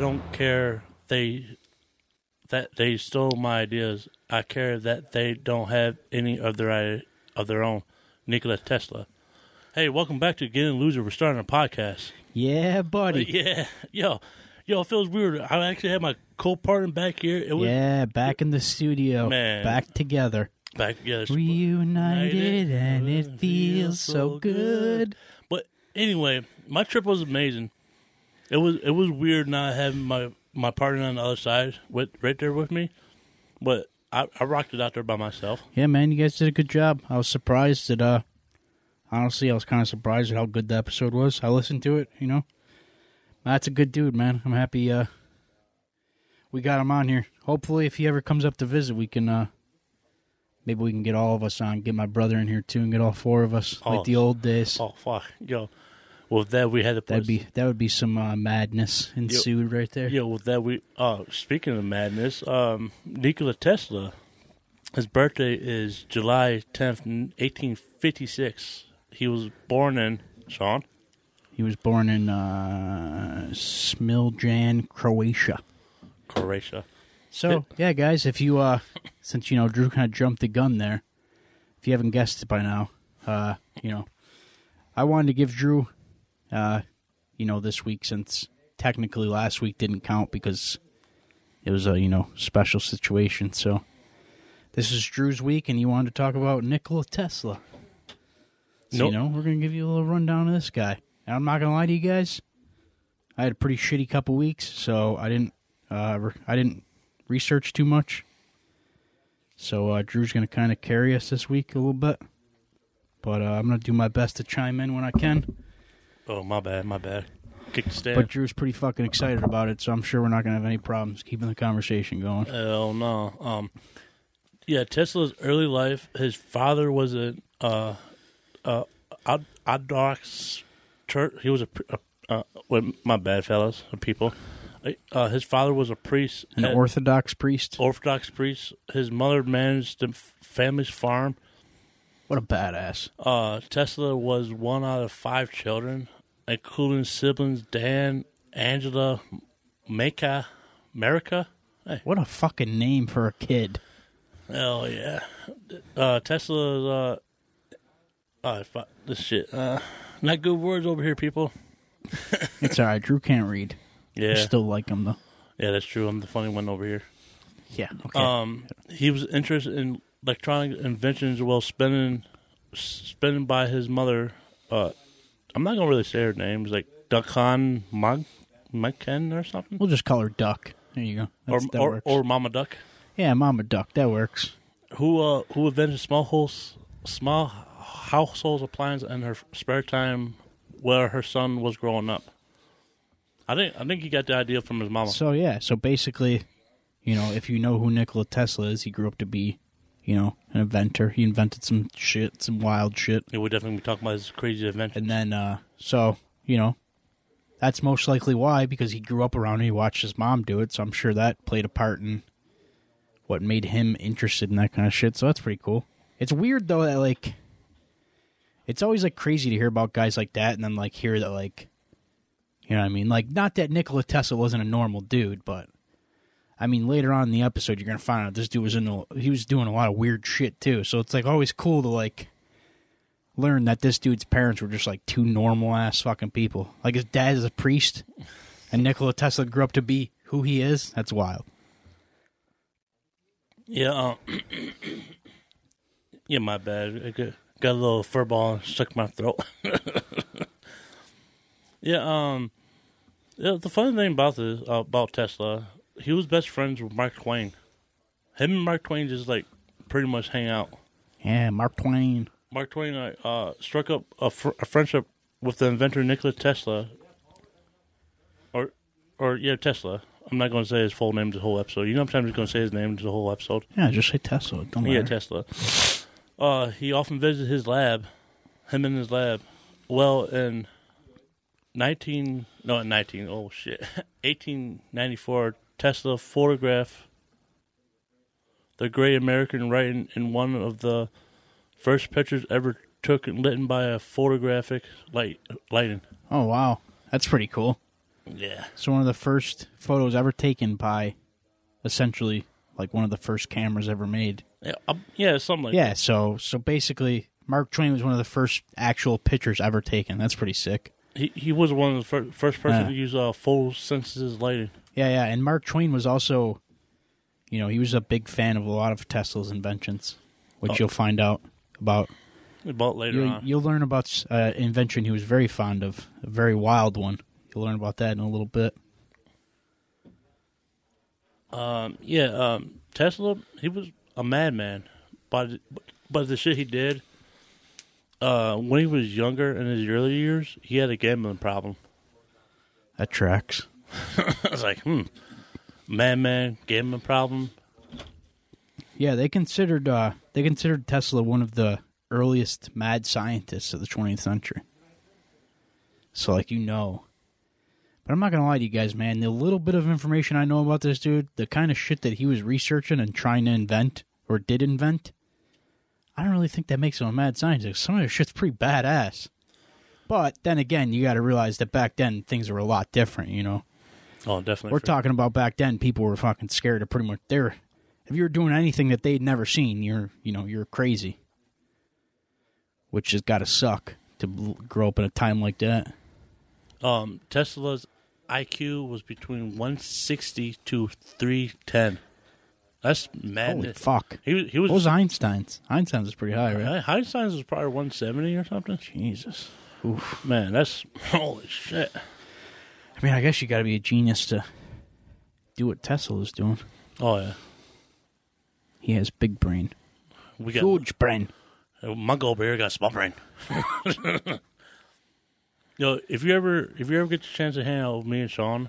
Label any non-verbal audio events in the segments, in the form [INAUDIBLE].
Don't care they that they stole my ideas. I care that they don't have any of their of their own. Nikola Tesla. Hey, welcome back to Getting Loser. We're starting a podcast. Yeah, buddy. [LAUGHS] Yeah, yo, yo, it feels weird. I actually had my co-partner back here. It was Yeah, back in the studio. Man. Back together. back together. Reunited and it feels so good. But anyway, my trip was amazing. It was it was weird not having my my partner on the other side with right there with me, but I, I rocked it out there by myself. Yeah, man, you guys did a good job. I was surprised that uh honestly I was kinda surprised at how good the episode was. I listened to it, you know. That's a good dude, man. I'm happy uh we got him on here. Hopefully if he ever comes up to visit we can uh maybe we can get all of us on, get my brother in here too and get all four of us Oh, like the old days. Oh fuck, yo! With that we had put That'd be that would be some uh, madness ensued right there. yo. With that we uh speaking of madness, um, Nikola Tesla, his birthday is July tenth, eighteen fifty six. He was born in Sean. He was born in uh, Smiljan, Croatia. Croatia. So yeah, guys, if you uh, since you know Drew kind of jumped the gun there, if you haven't guessed it by now, uh, you know, I wanted to give Drew, uh, you know, this week since technically last week didn't count because it was a you know special situation. So this is Drew's week, and you wanted to talk about Nikola Tesla. So, Nope. you know, we're gonna give you a little rundown of this guy. And I'm not gonna lie to you guys, I had a pretty shitty couple weeks, so I didn't, uh, re- I didn't research too much. So uh, Drew's gonna kind of carry us this week a little bit, but uh, I'm gonna do my best to chime in when I can. Oh my bad, my bad. Kick the stand. But Drew's pretty fucking excited about it, so I'm sure we're not gonna have any problems keeping the conversation going. Hell no. Um, yeah, Tesla's early life. His father was a uh, uh, Od- Orthodox church. He was a, uh, uh, well, my bad, fellas, people. Uh, his father was a priest, An at- Orthodox priest. Orthodox priest. His mother managed the f- family's farm. What a badass! Uh, Tesla was one out of five children, including siblings Dan, Angela, Mecca, America. What a fucking name for a kid. Hell yeah. Uh, Tesla's, uh, oh, fuck this shit. Uh, not good words over here, people. [LAUGHS] It's all right. Drew can't read. I Yeah. still like him though. Yeah, that's true. I'm the funny one over here. Yeah. Okay. Um, he was interested in electronic inventions while spending, spending by his mother. Uh, I'm not gonna really say her name. It's like Duchan Mag, Magken or something. we'll just call her Duck. There you go. Or, That's, that or, works. or Mama Duck. yeah, Mama Duck. That works. who uh who invented small house small household appliance in her spare time where her son was growing up. I think I think he got the idea from his mama. So yeah, so basically, you know, if you know who Nikola Tesla is, he grew up to be, you know, an inventor. He invented some shit, some wild shit, Yeah, we definitely be talking about his crazy invention. and then uh so you know, that's most likely why because he grew up around it. He watched his mom do it, so I'm sure that played a part in what made him interested in that kind of shit. So that's pretty cool. It's weird though that like, it's always like crazy to hear about guys like that, and then like hear that like, you know what I mean? Like, not that Nikola Tesla wasn't a normal dude, but I mean, later on in the episode, you're gonna find out this dude was in a, he was doing a lot of weird shit too. So it's like always cool to like learn that this dude's parents were just like two normal ass fucking people. Like his dad is a priest, and Nikola Tesla grew up to be who he is. That's wild. yeah, um, [COUGHS] yeah, my bad. I got, a little fur ball and stuck my throat. [LAUGHS] yeah, um, yeah, the funny thing about this uh, about Tesla, he was best friends with Mark Twain. Him and Mark Twain just like pretty much hang out. Yeah, Mark Twain. Mark Twain uh, struck up a, fr- a friendship with the inventor Nikola Tesla, or or yeah Tesla. I'm not going to say his full name the whole episode. You know, I'm just going to say his name the whole episode. Yeah, just say Tesla. Don't Yeah, matter. Tesla. Uh, he often visited his lab, him in his lab. Well, in 19, no, in 19, oh shit, [LAUGHS] 1894, Tesla photographed the great American writing in one of the first pictures ever took and lit by a photographic light lighting. Oh wow, that's pretty cool. Yeah. So one of the first photos ever taken by, essentially, like one of the first cameras ever made. Yeah, um, yeah, something like Yeah. So so basically, Mark Twain was one of the first actual pictures ever taken. That's pretty sick. He he was one of the fir- first person Yeah. to use uh, photosynthesis lighting. Yeah, yeah. And Mark Twain was also, you know, he was a big fan of a lot of Tesla's inventions, which Oh. you'll find out about. About later You'll, on. you'll learn about uh, invention he was very fond of, a very wild one. You'll learn about that in a little bit. Um, yeah, um, Tesla, he was a madman, but but the shit he did. Uh, when he was younger in his early years, he had a gambling problem. That tracks. [LAUGHS] I was like, hmm, madman, gambling problem. Yeah, they considered uh, they considered Tesla one of the earliest mad scientists of the 20th century. So, like, you know. But I'm not gonna lie to you guys, man. The little bit of information I know about this dude, the kind of shit that he was researching and trying to invent or did invent, I don't really think that makes him a mad scientist. Some of this shit's pretty badass. But then again, you got to realize that back then things were a lot different. You know, Oh, definitely. we're talking about back then. People were fucking scared of pretty much. They're if you were doing anything that they'd never seen, you're you know you're crazy. Which has got to suck to grow up in a time like that. Um, Tesla's IQ was between 160 to 310. That's mad. Holy fuck! He was. He was. What was Einstein's? Einstein's is pretty high, right? Einstein's was probably 170 or something. Jesus. Oof. Man, that's holy shit. I mean, I guess you got to be a genius to do what Tesla is doing. Oh yeah, He has big brain, we got huge brain. Monk over here got small brain. [LAUGHS] Yo, if you ever if you ever get the chance to hang out with me and Sean,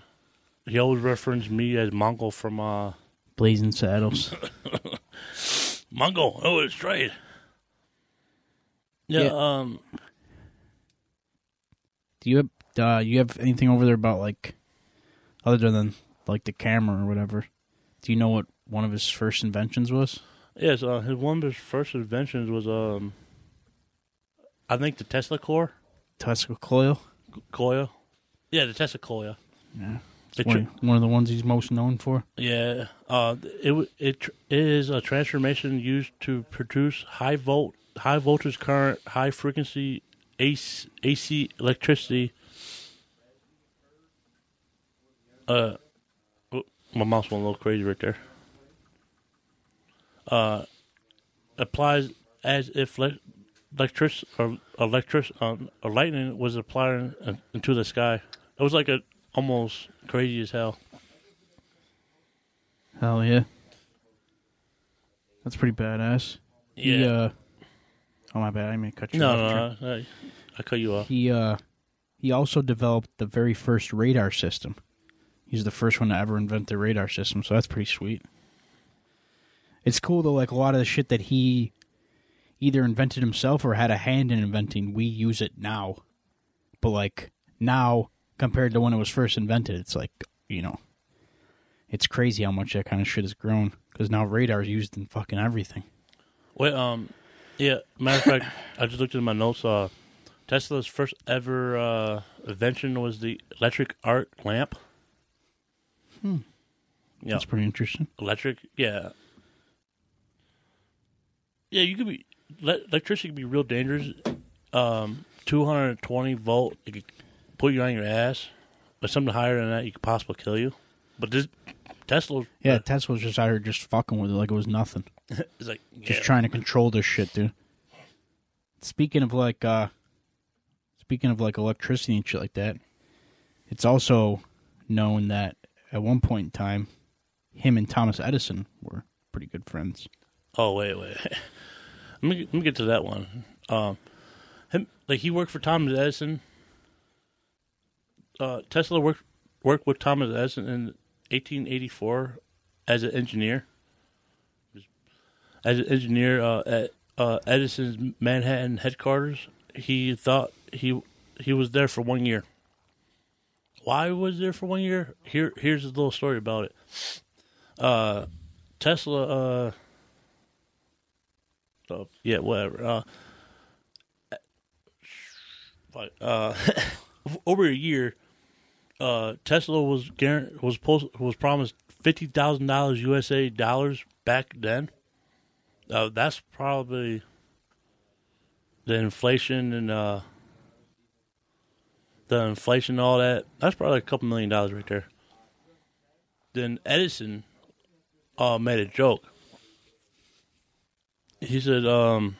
he always referenced me as Mongo from uh Blazing Saddles. Mongo. Oh, it's straight. Yeah, Yeah. um, Do you have uh, you have anything over there about like other than like the camera or whatever? Do you know what one of his first inventions was? yes, uh, his one of his first inventions was um, I think the Tesla core Tesla coil. coil. Yeah, the Tesla coil. Yeah. It One, one of the ones he's most known for. Yeah, uh, it it tr- is a transformation used to produce high volt, high voltage current, high frequency AC, AC electricity. Uh, oh, my mouse went a little crazy right there. Uh, applies as if le- electric or electric um, or lightning was applied in- into the sky. It was like a almost crazy as hell. Hell yeah. That's pretty badass. He, uh, oh my bad, I may cut you No, off. no, I, I cut you off. He uh he also developed the very first radar system. He's the first one to ever invent the radar system, so that's pretty sweet. It's cool though, like a lot of the shit that he either invented himself or had a hand in inventing, we use it now. But like now compared to when it was first invented, it's like you know, it's crazy how much that kind of shit has grown because now radar is used in fucking everything. Wait, um, yeah. Matter of fact, I just looked at my notes. Uh, Tesla's first ever uh, invention was the electric arc lamp. Hmm. Yeah, That's pretty interesting. electric. Yeah, yeah. You could be le- electricity can be real dangerous. Um, two hundred twenty volt. It could put you on your ass. But something higher than that, you could possibly kill you. But this Tesla, Yeah, Tesla was just out here just fucking with it like it was nothing. [LAUGHS] is like just yeah. trying to control this shit, dude. Speaking of like uh speaking of like electricity and shit like that, it's also known that at one point in time him and Thomas Edison were pretty good friends. Oh wait, wait. [LAUGHS] let me let me get to that one. Um, him like he worked for Thomas Edison. Uh, Tesla worked worked with Thomas Edison in 1884 as an engineer. As an engineer uh, at uh, Edison's Manhattan headquarters, he thought he he was there for one year. Why was there for one year? Here, here's a little story about it. Uh, Tesla. Uh, yeah, whatever. Uh, uh, [LAUGHS] over a year, uh, Tesla was guarant- was post- was promised fifty thousand dollars USA dollars back then. Uh, that's probably the inflation and uh, the inflation, all that. That's probably a couple million dollars right there. Then Edison uh, made a joke. He said, um,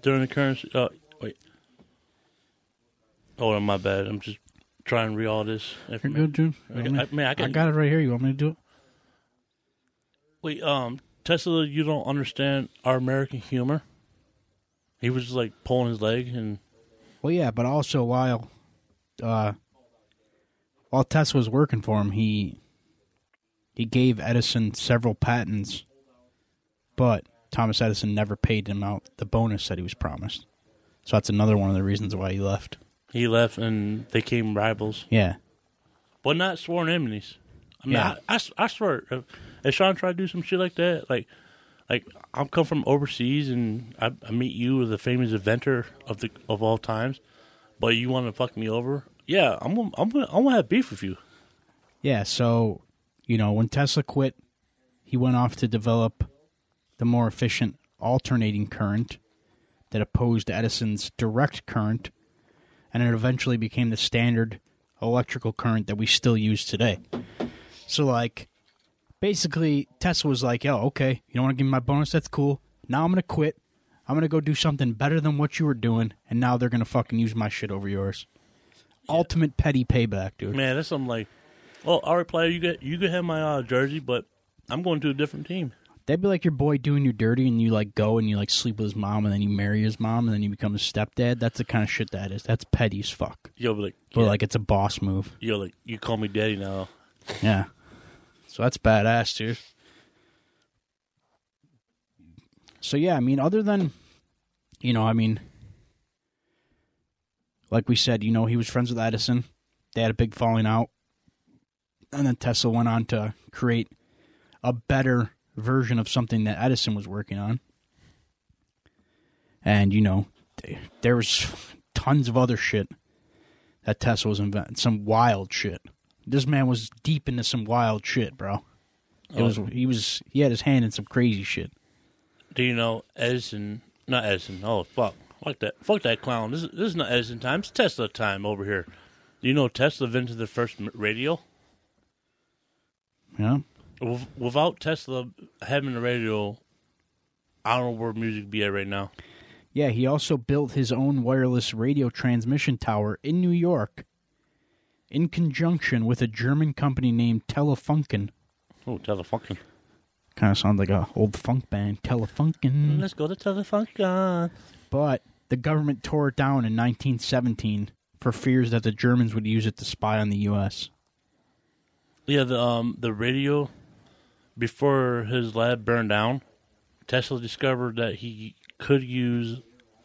during the currency, uh, wait, hold on, my bad. I'm just trying to read all this. If, You're good, dude. I, I, I, mean, I, can, got it right here. You want me to do it? Wait, um, Tesla, you don't understand our American humor. He was just like pulling his leg, and Well, yeah, but also while uh, while Tesla was working for him, he he gave Edison several patents, but Thomas Edison never paid him out the bonus that he was promised. So that's another one of the reasons why he left. He left, and they came rivals, Yeah, but not sworn enemies. I mean, Yeah. I, I, I swear, if, if Sean tried to do some shit like that, like, like I'm come from overseas, and I, I meet you, the famous inventor of the of all times, but you want to fuck me over? Yeah, I'm, gonna- I'm, gonna, I'm gonna have beef with you. yeah. So you know, when Tesla quit, he went off to develop the more efficient alternating current that opposed Edison's direct current, and it eventually became the standard electrical current that we still use today. So, like, basically, Tesla was like, "Yo, okay, you don't want to give me my bonus? That's cool. Now I'm gonna quit. I'm gonna go do something better than what you were doing, and now they're gonna fucking use my shit over yours." Ultimate petty payback, dude. Man, that's something like, oh, all right, player, you get you can have my uh, jersey, but I'm going to a different team. That'd be like your boy doing you dirty, and you like go and you like sleep with his mom, and then you marry his mom, and then you become a stepdad. That's the kind of shit that is. That's petty as fuck. You'll be like, But yeah, like, it's a boss move. you're like, you call me daddy now. Yeah. So that's badass, dude. So yeah, I mean, other than, you know, I mean, like we said, you know, he was friends with Edison. They had a big falling out, and then Tesla went on to create a better version of something that Edison was working on. And you know, there was tons of other shit that Tesla was inventing, some wild shit. This man was deep into some wild shit, bro. It Oh. was he was he had his hand in some crazy shit. Do you know Edison? Not Edison. Oh fuck, fuck that, fuck that clown. This is, this is not Edison time. It's Tesla time over here. Do you know Tesla invented the first radio? With- Without Tesla having a radio, I don't know where music would be at right now. Yeah, he also built his own wireless radio transmission tower in New York in conjunction with a German company named Telefunken. Oh, Telefunken. Kind of sounds like a old funk band, Telefunken. Let's go to Telefunken. But the government tore it down in 1917 for fears that the Germans would use it to spy on the U.S. Yeah, the um the radio before his lab burned down, Tesla discovered that he could use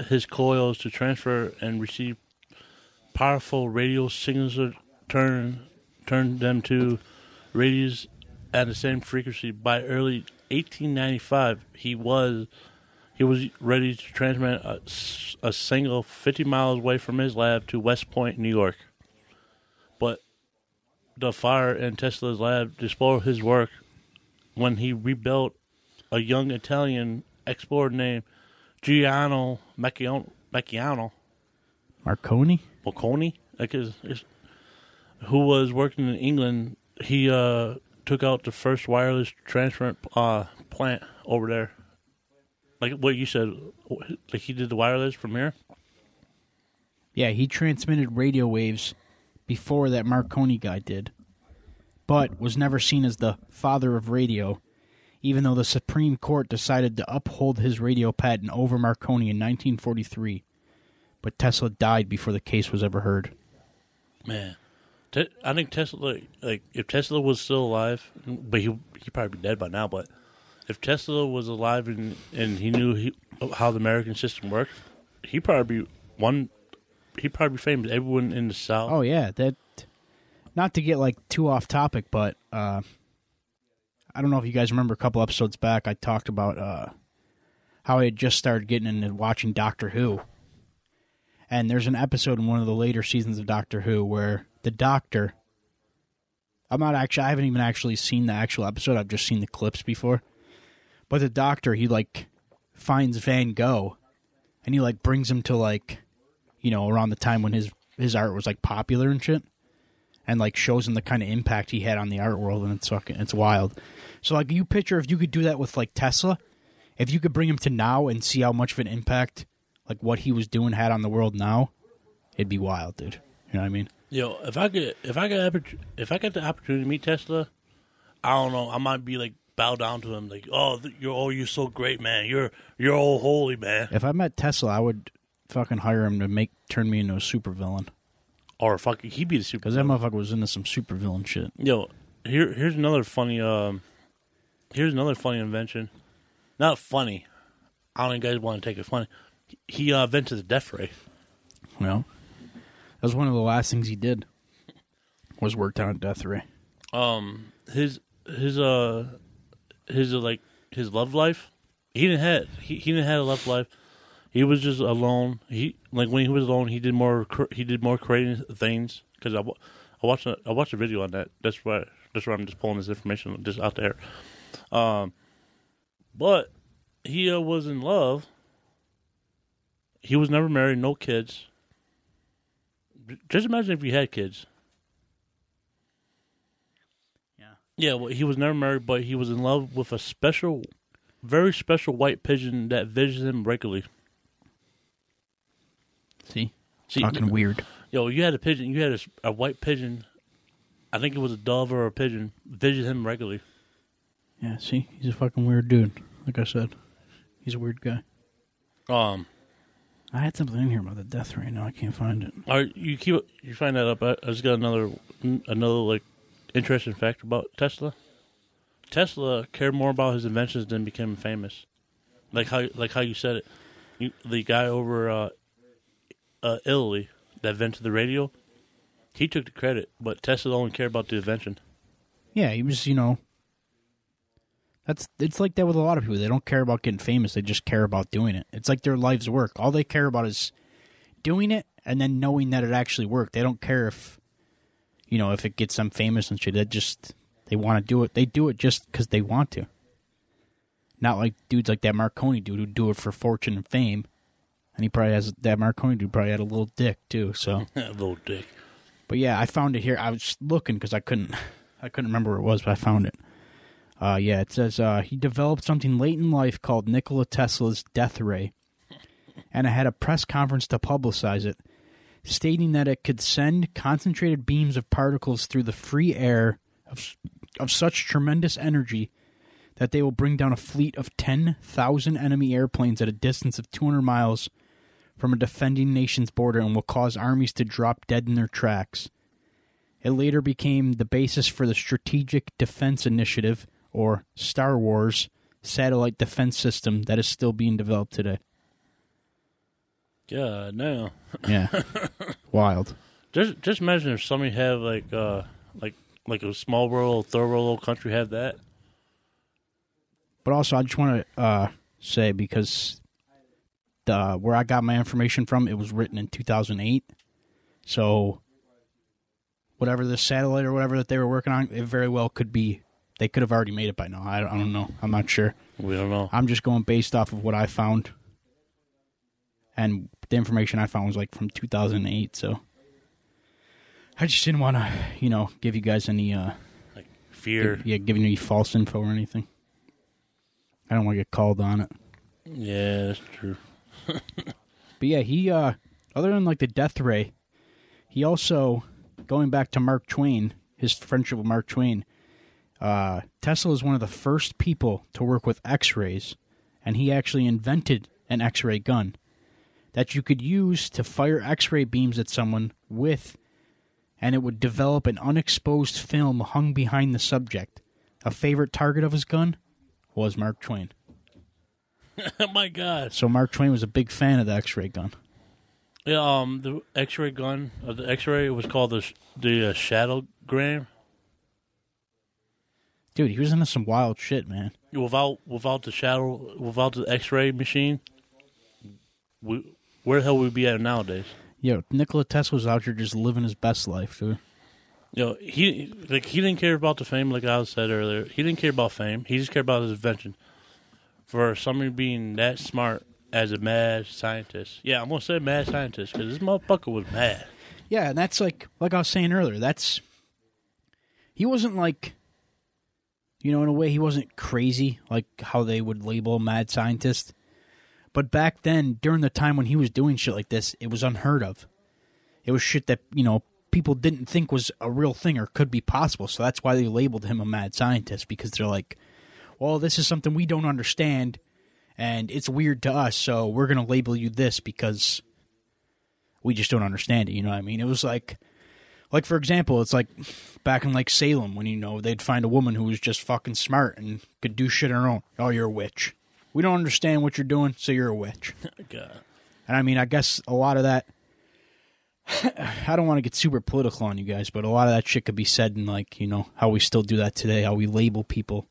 his coils to transfer and receive powerful radio signals turn turn them to radios at the same frequency. By early 1895, he was he was ready to transmit a single 50 miles away from his lab to West Point, New York. But the fire in Tesla's lab destroyed his work when he rebuilt a young Italian explorer named Giuliano Macchiano, Macchiano Marconi? Bocconi, like his, his, who was working in England. He uh, took out the first wireless transfer uh, plant over there. Like what you said, like he did the wireless from here. Yeah, he transmitted radio waves before that Marconi guy did, but was never seen as the father of radio, even though the Supreme Court decided to uphold his radio patent over Marconi in 1943. But Tesla died before the case was ever heard. Man, Te- I think Tesla, like, like if Tesla was still alive, but he he probably be dead by now. But if Tesla was alive and and he knew he, how the American system worked, he'd probably be one. He'd probably be famous. Everyone in the South. Oh yeah, that. Not to get like too off topic, but uh, I don't know if you guys remember a couple episodes back. I talked about uh, how I had just started getting into watching Doctor Who, and there's an episode in one of the later seasons of Doctor Who where the Doctor. I'm not actually. I haven't even actually seen the actual episode. I've just seen the clips before. But the Doctor, he like finds Van Gogh, and he like brings him to like, you know, around the time when his his art was like popular and shit and like shows him the kind of impact he had on the art world, and it's fucking it's wild. So like you picture if you could do that with like Tesla, if you could bring him to now and see how much of an impact like what he was doing had on the world now, it'd be wild, dude. You know what I mean? Yo, if I could, if I got, if I got the opportunity to meet Tesla, I don't know. I might be like bow down to him, like, oh, you're, oh, you're so great, man. You're, you're all holy, man. If I met Tesla, I would fucking hire him to make turn me into a supervillain. Or fucking, he'd be the super. Because that motherfucker was into some supervillain shit. Yo, here, here's another funny. Um, here's another funny invention. Not funny. I don't think guys want to take it funny. He uh, invented the death ray. You know, that was one of the last things he did. Was work on at Death Ray. Um, his his uh his uh, like his love life. He didn't have he, he didn't have a love life. He was just alone. He like when he was alone, he did more he did more creating things. Because I, I watched a, I watched a video on that. That's why that's why I'm just pulling this information just out there. Um, but he uh, was in love. He was never married, no kids. Just imagine if you had kids. Yeah. Yeah, well, he was never married, but he was in love with a special, very special white pigeon that visits him regularly. See, See, fucking weird. yo, you had a pigeon, you had a, a white pigeon. I think it was a dove or a pigeon. Visit him regularly. Yeah, see, he's a fucking weird dude. Like I said, he's a weird guy. Um, I had something in here about the death ray. Now I can't find it. are you keep you find that up? I, I just got another another like interesting fact about Tesla. Tesla cared more about his inventions than became famous. Like how like how you said it. You, the guy over uh, uh, Italy that invented the radio, he took the credit, but Tesla only cared about the invention. Yeah, he was. You know, that's it's like that with a lot of people. They don't care about getting famous. They just care about doing it. It's like their life's work. All they care about is doing it and then knowing that it actually worked. They don't care if you know if it gets them famous and shit. They just they want to do it. They do it just because they want to. Not like dudes like that Marconi dude who do it for fortune and fame. And he probably has that Mark Marconi dude probably had a little dick too. So, [LAUGHS] a Little dick. but yeah, I found it here. I was looking because I couldn't, I couldn't remember where it was, but I found it. Uh, yeah, it says uh, he developed something late in life called Nikola Tesla's death ray, and I had a press conference to publicize it, stating that it could send concentrated beams of particles through the free air of of such tremendous energy that they will bring down a fleet of ten thousand enemy airplanes at a distance of two hundred miles from a defending nation's border and will cause armies to drop dead in their tracks. It later became the basis for the Strategic Defense Initiative, or Star Wars, satellite defense system that is still being developed today. Yeah, no. [LAUGHS] Yeah. Wild. Just just imagine if somebody had like uh like like a small rural, third world little country have that. But also, I just want to uh, say because the where I got my information from, it was written in 2008. So whatever the satellite or whatever that they were working on, it very well could be. They could have already made it by now. I, I don't know. I'm not sure. We don't know. I'm just going based off of what I found, and the information I found was like from 2008. So I just didn't want to, you know, give you guys any, uh, like Fear. give, yeah, giving you any false info or anything. I don't want to get called on it. Yeah, that's true. But yeah, he uh other than like the death ray, he also going back to Mark Twain, his friendship with Mark Twain, Uh, Tesla is one of the first people to work with X-rays, and he actually invented an X-ray gun that you could use to fire X-ray beams at someone with, and it would develop an unexposed film hung behind the subject. A favorite target of his gun was Mark Twain. Oh [LAUGHS] my god. So Mark Twain was a big fan of the X-ray gun. Yeah, um, the X-ray gun, uh, the X-ray was called the the uh, Shadowgram. Dude, he was into some wild shit, man. Without without the shadow, without the X-ray machine, we, where the hell would we be at nowadays? Yo, Nikola Tesla was out here just living his best life, dude. Know, he like he didn't care about the fame, like I said earlier. He didn't care about fame. He just cared about his invention. For somebody being that smart as a mad scientist, yeah, I'm gonna say mad scientist because this motherfucker was mad. Yeah, and that's like like I was saying earlier, that's he wasn't like you know, in a way he wasn't crazy like how they would label a mad scientist. But back then, during the time when he was doing shit like this, it was unheard of. It was shit that, you know, people didn't think was a real thing or could be possible. So that's why they labeled him a mad scientist because they're like, well, this is something we don't understand and it's weird to us, so we're going to label you this because we just don't understand it, you know what I mean? It was like like for example, it's like back in like Salem when you know they'd find a woman who was just fucking smart and could do shit on her own. Oh, you're a witch. We don't understand what you're doing, so you're a witch. [LAUGHS] Oh, God. And I mean, I guess a lot of that. [SIGHS] I don't want to get super political on you guys, but a lot of that shit could be said in like you know how we still do that today, how we label people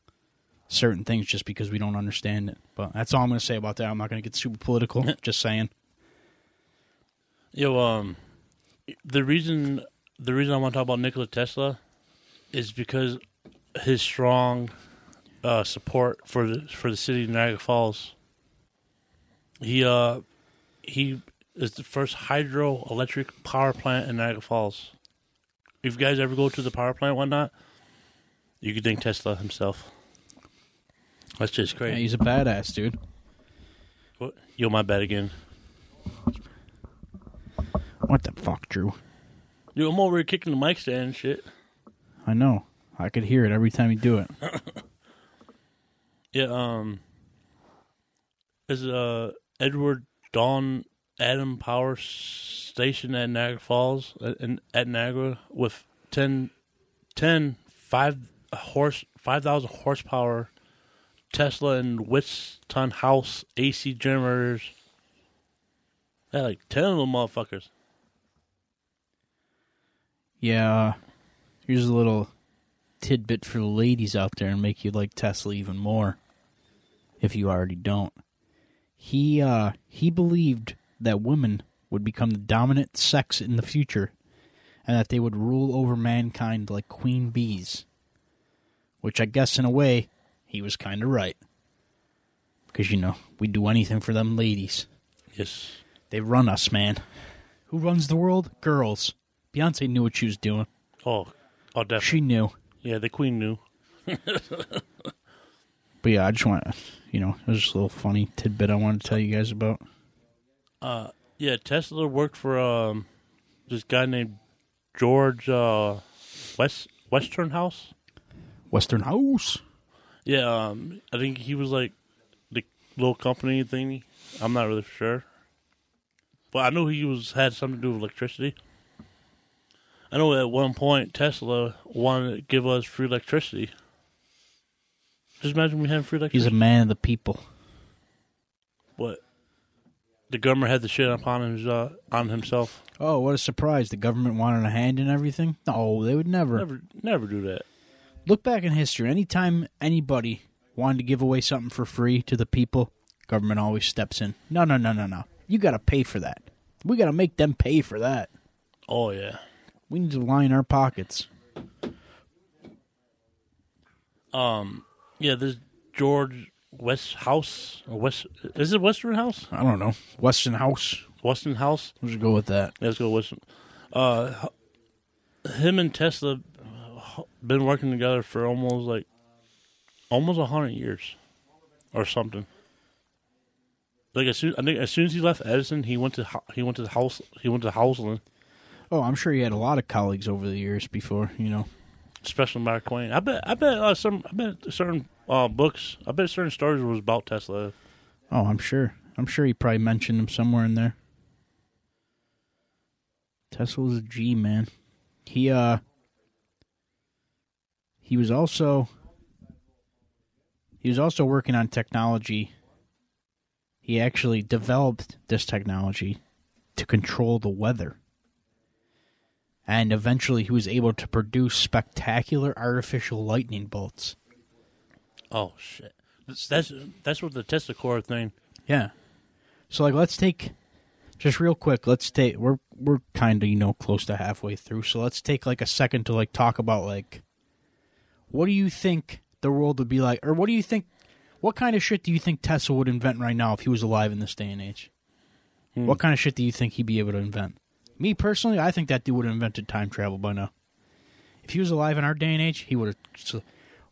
certain things just because we don't understand it. But that's all I'm going to say about that. I'm not going to get super political. [LAUGHS] just saying. Yo, um, the reason the reason I want to talk about Nikola Tesla is because his strong uh, support for the for the city of Niagara Falls. He uh he is the first hydroelectric power plant in Niagara Falls. If you guys ever go to the power plant, whatnot, you could thank Tesla himself. That's just Yeah, he's a badass, dude. What? Yo, my bad again. What the fuck, Drew? Yo, I'm over here kicking the mic stand and shit. I know. I could hear it every time you do it. [COUGHS] Yeah, um is uh Edward Dawn Adam Power Station at Niagara Falls uh, in at Niagara with 10, 10 5 horse 5000 horsepower Tesla and Westinghouse AC generators. They had like 10 of them motherfuckers. Yeah. Here's a little tidbit for the ladies out there and make you like Tesla even more. If you already don't. He uh he believed that women would become the dominant sex in the future and that they would rule over mankind like queen bees. Which I guess in a way he was kind of right. Cuz you know, we do anything for them ladies. Yes. They run us, man. Who runs the world? Girls. Beyonce knew what she was doing. Oh, oh definitely. She knew. yeah, the queen knew. [LAUGHS] But yeah, I just want to, you know, it was just a little funny tidbit I wanted to tell you guys about. Uh, yeah, Tesla worked for um this guy named George uh West Western House. Western House. Yeah, um, I think he was like the little company thingy. I'm not really sure, but I know he was had something to do with electricity. I know at one point Tesla wanted to give us free electricity. Just imagine we had free electricity. He's a man of the people. but the government had the shit upon him uh, on himself. Oh, what a surprise. The government wanted a hand in everything? No, they would never. Never, never do that. Look back in history. Anytime anybody wanted to give away something for free to the people, government always steps in. No, no, no, no, no. You got to pay for that. We got to make them pay for that. Oh yeah. We need to line our pockets. Um, yeah, this George West House or West is it Western House? I don't know. Western House. Western House. Let's go with that. Let's go Western. Uh, him and Tesla been working together for almost like almost a hundred years or something. Like as soon I think as soon as he left Edison, he went to he went to the house he went to Houseland. Oh, I'm sure he had a lot of colleagues over the years before, you know. especially Mark Twain. I bet. I bet uh, some. I bet certain uh, books. I bet certain stories was about Tesla. Oh, I'm sure. I'm sure he probably mentioned him somewhere in there. Tesla was a G man. He uh he was also he was also working on technology. He actually developed this technology to control the weather. And eventually he was able to produce spectacular artificial lightning bolts. Oh shit! That's that's, that's what the Tesla core thing. Yeah. So like let's take just real quick, let's take we're we're kind of, you know, close to halfway through. So let's take like a second to like talk about like what do you think the world would be like or what do you think what kind of shit do you think Tesla would invent right now if he was alive in this day and age? What kind of shit do you think he'd be able to invent? Me personally, I think that dude would have invented time travel by now. If he was alive in our day and age, he would have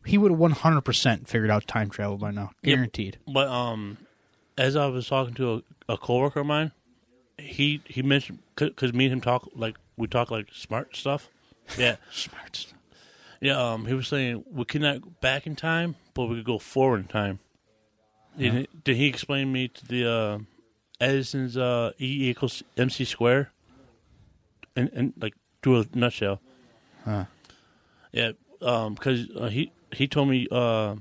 he would have 100% figured out time travel by now. Guaranteed. But um, as I was talking to a, a coworker of mine, he he mentioned because me and him talk like we talk like smart stuff. Yeah, [LAUGHS] Smart. Yeah. Um, he was saying we cannot go back in time, but we could go forward in time. Did, he, did he explain me to the uh, Edison's uh, E equals MC square? And and like to a nutshell. Yeah, um, because uh, he he told me uh,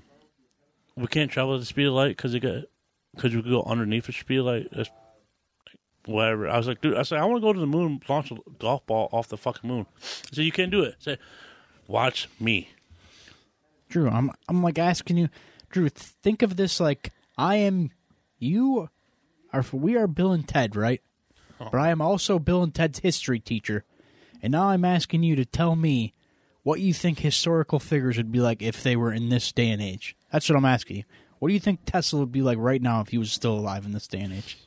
we can't travel at the speed of light because it got because we could go underneath the speed of light. That's whatever. I was like, dude, I said I want to go to the moon, and launch a golf ball off the fucking moon. I said you can't do it. I said, watch me. Drew, I'm I'm like asking you, Drew, think of this like I am you are we are Bill and Ted, right? Oh. But I am also Bill and Ted's history teacher. And now I'm asking you to tell me what you think historical figures would be like if they were in this day and age. That's what I'm asking you. What do you think Tesla would be like right now if he was still alive in this day and age?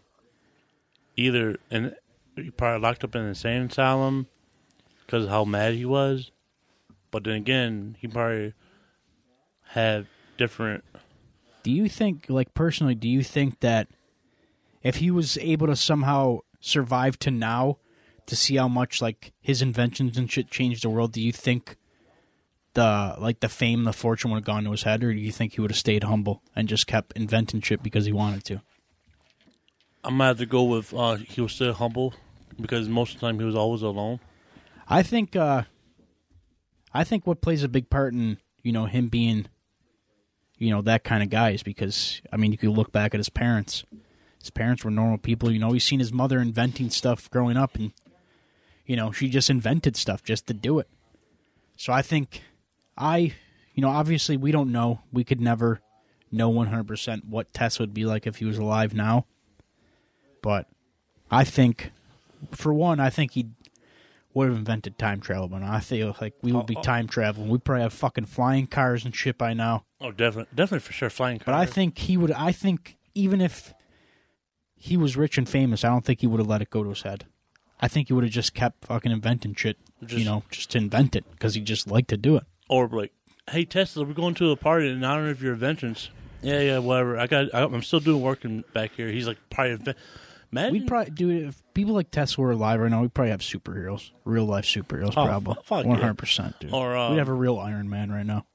Either and he probably locked up in the insane asylum because of how mad he was, but then again, he probably had different. Do you think, like personally, do you think that if he was able to somehow survive to now to see how much like his inventions and shit changed the world, do you think the like the fame, the fortune would have gone to his head, or do you think he would have stayed humble and just kept inventing shit because he wanted to? I'm gonna have to go with uh, he was still humble because most of the time he was always alone. I think uh I think what plays a big part in, you know, him being you know, that kind of guy is because I mean you could look back at his parents. His parents were normal people, you know, he's seen his mother inventing stuff growing up and you know, she just invented stuff just to do it. So I think I you know, obviously we don't know. We could never know 100% what Tess would be like if he was alive now. But I think for one, I think he would have invented time travel by now. I feel like we would be Oh, oh. time traveling. We'd probably have fucking flying cars and shit by now. Oh, definitely, definitely for sure, flying car. But I think he would. I think even if he was rich and famous, I don't think he would have let it go to his head. I think he would have just kept fucking inventing shit. Just- you know, just to invent it because he just liked to do it. or like, hey Tesla, we're going to a party in honor of your inventions. Yeah, yeah, whatever. I got. I, I'm still doing work in back here. He's like, probably. Imagine. We'd probably do it if people like Tesla were alive right now. We'd probably have superheroes, real life superheroes, Oh, probably fu- fuck yeah. one hundred percent, dude. Or, uh, we'd have a real Iron Man right now.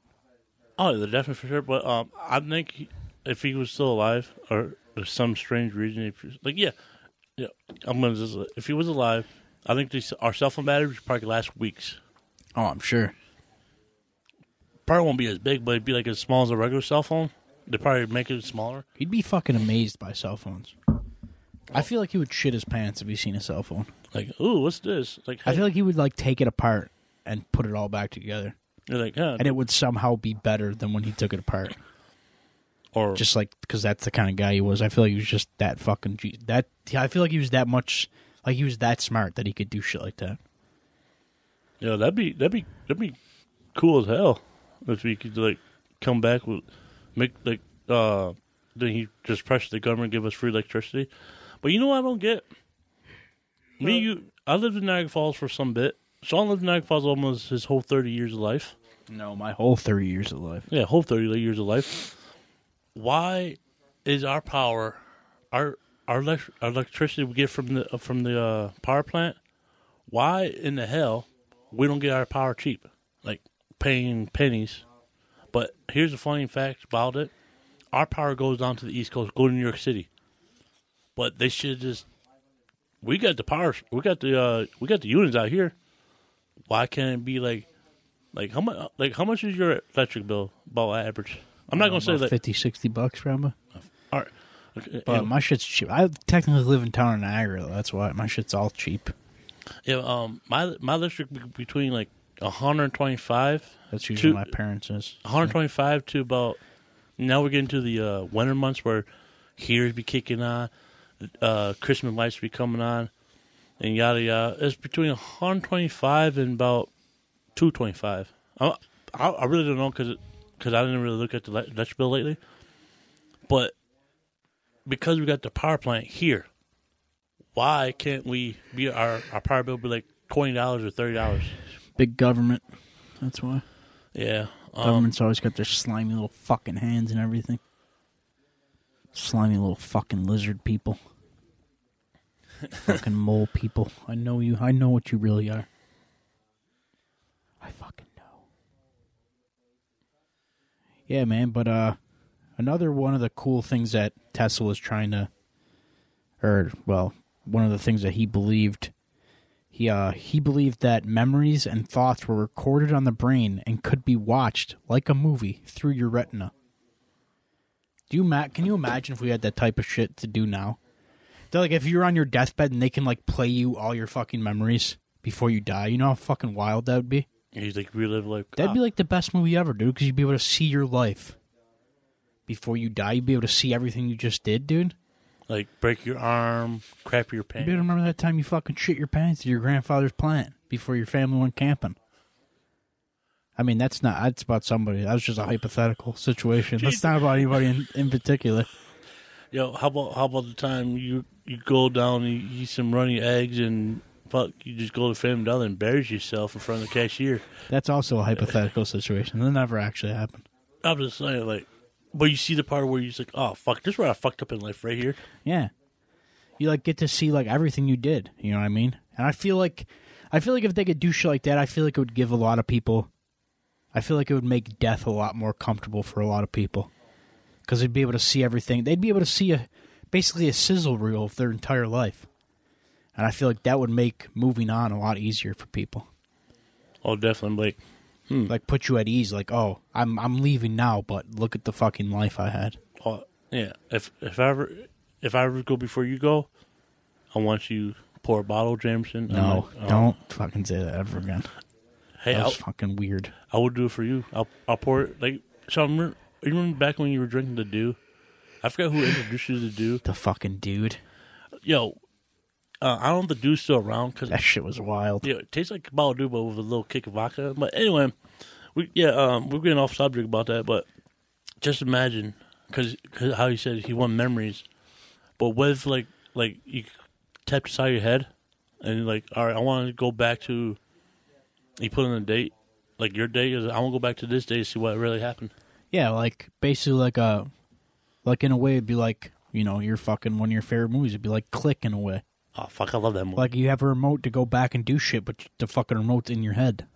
Oh, they're definitely for sure. But um, I think if he was still alive, or there's some strange reason, if like yeah, yeah, I'm gonna just if he was alive, I think these, our cell phone batteries probably last weeks. Oh, I'm sure. Probably won't be as big, but it'd be like as small as a regular cell phone. They'd probably make it smaller. He'd be fucking amazed by cell phones. I feel like he would shit his pants if he seen a cell phone. Like, ooh, what's this? Like, I hey, feel like he would like take it apart and put it all back together, you're like, yeah, and it would somehow be better than when he took it apart. or Just like because that's the kind of guy he was. I feel like he was just that fucking G- that. I feel like he was that much like he was that smart that he could do shit like that. yeah, that'd be that'd be that'd be cool as hell if we could like come back with make like uh then he just pressure the government give us free electricity. But you know what I don't get? Me, you, I lived in Niagara Falls for some bit. Sean lived in Niagara Falls almost his whole thirty years of life. No, my whole thirty years of life. Yeah, whole thirty years of life. Why is our power, our our, elect- our electricity we get from the from the uh, power plant? Why in the hell we don't get our power cheap? Like paying pennies. But here's the funny fact about it: our power goes down to the East Coast, go to New York City. But they should just. We got the power. We got the uh, we got the units out here. Why can't it be like, like how much? Like how much is your electric bill about average? I'm not gonna say that. 50, 60 bucks, probably. All right. Okay, But yeah, my shit's cheap. I technically live in town in Niagara, though. That's why my shit's all cheap. yeah, um, my my electric be- between like 125 That's usually Two- my parents' is. 125 to about now we're getting to the uh, winter months where heaters be kicking on, uh, Christmas lights be coming on, and yada yada. It's between 125 and about 225. I I, I really don't know because because I didn't really look at the le- electric bill lately, but because we got the power plant here, why can't we be our our power bill be like twenty dollars or thirty dollars? Big government. That's why. Yeah, um, Government's always got their slimy little fucking hands and everything. Slimy little fucking lizard people. [LAUGHS] fucking mole people. I know you. I know what you really are. I fucking know. Yeah, man, but uh another one of the cool things that Tesla was trying to or well, one of the things that he believed he uh he believed that memories and thoughts were recorded on the brain and could be watched like a movie through your retina. Do you ma- can you imagine if we had that type of shit to do now? They're like if you're on your deathbed and they can like play you all your fucking memories before you die. You know how fucking wild that would be? And he's like relive like That'd be uh, like the best movie ever, dude, because you'd be able to see your life before you die. You'd be able to see everything you just did, dude. like break your arm, crap your You'd pants. be able to remember that time you fucking shit your pants at your grandfather's plant before your family went camping. I mean, that's not. That's about somebody. That was just a hypothetical situation. That's not about anybody in, in particular. Yo, how about how about the time you you go down and you eat some runny eggs and fuck you just go to Family Dollar and buries yourself in front of the cashier. That's also a hypothetical situation. That never actually happened. I'm just saying like, but you see the part where you're just like, oh fuck, this is where I fucked up in life right here. Yeah, you like get to see like everything you did. You know what I mean? And I feel like, I feel like if they could do shit like that, I feel like it would give a lot of people. I feel like it would make death a lot more comfortable for a lot of people because they'd be able to see everything. They'd be able to see a basically a sizzle reel of their entire life, and I feel like that would make moving on a lot easier for people. Oh, definitely. Like, hmm. Like put you at ease. Like, oh, I'm I'm leaving now, but look at the fucking life I had. oh, yeah. If if I ever if I ever go before you go, I want you pour a bottle of Jameson. No, like, oh, don't fucking say that ever again. Hey, That I'll, was fucking weird. I would do it for you. I'll I'll pour it like. So I remember, you remember back when you were drinking the Dew? I forgot who introduced you to the Dew. The fucking dude. Yo, uh, I don't know if the Dew's still around because That shit was wild. yeah, it tastes like Kabbalah Dew, but with a little kick of vodka. But anyway, we yeah, um, we're getting off subject about that. But just imagine because how he said he want memories, but what if like like you tap the side of your head and you're like, all right, I want to go back to. You put in a date, like your date is. I want to go back to this day to see what really happened. Yeah, like basically like a like in a way it'd be like, you know, your fucking one of your favorite movies. It'd be like click in a way. Oh fuck, I love that movie. Like you have a remote to go back and do shit, but the fucking remote's in your head.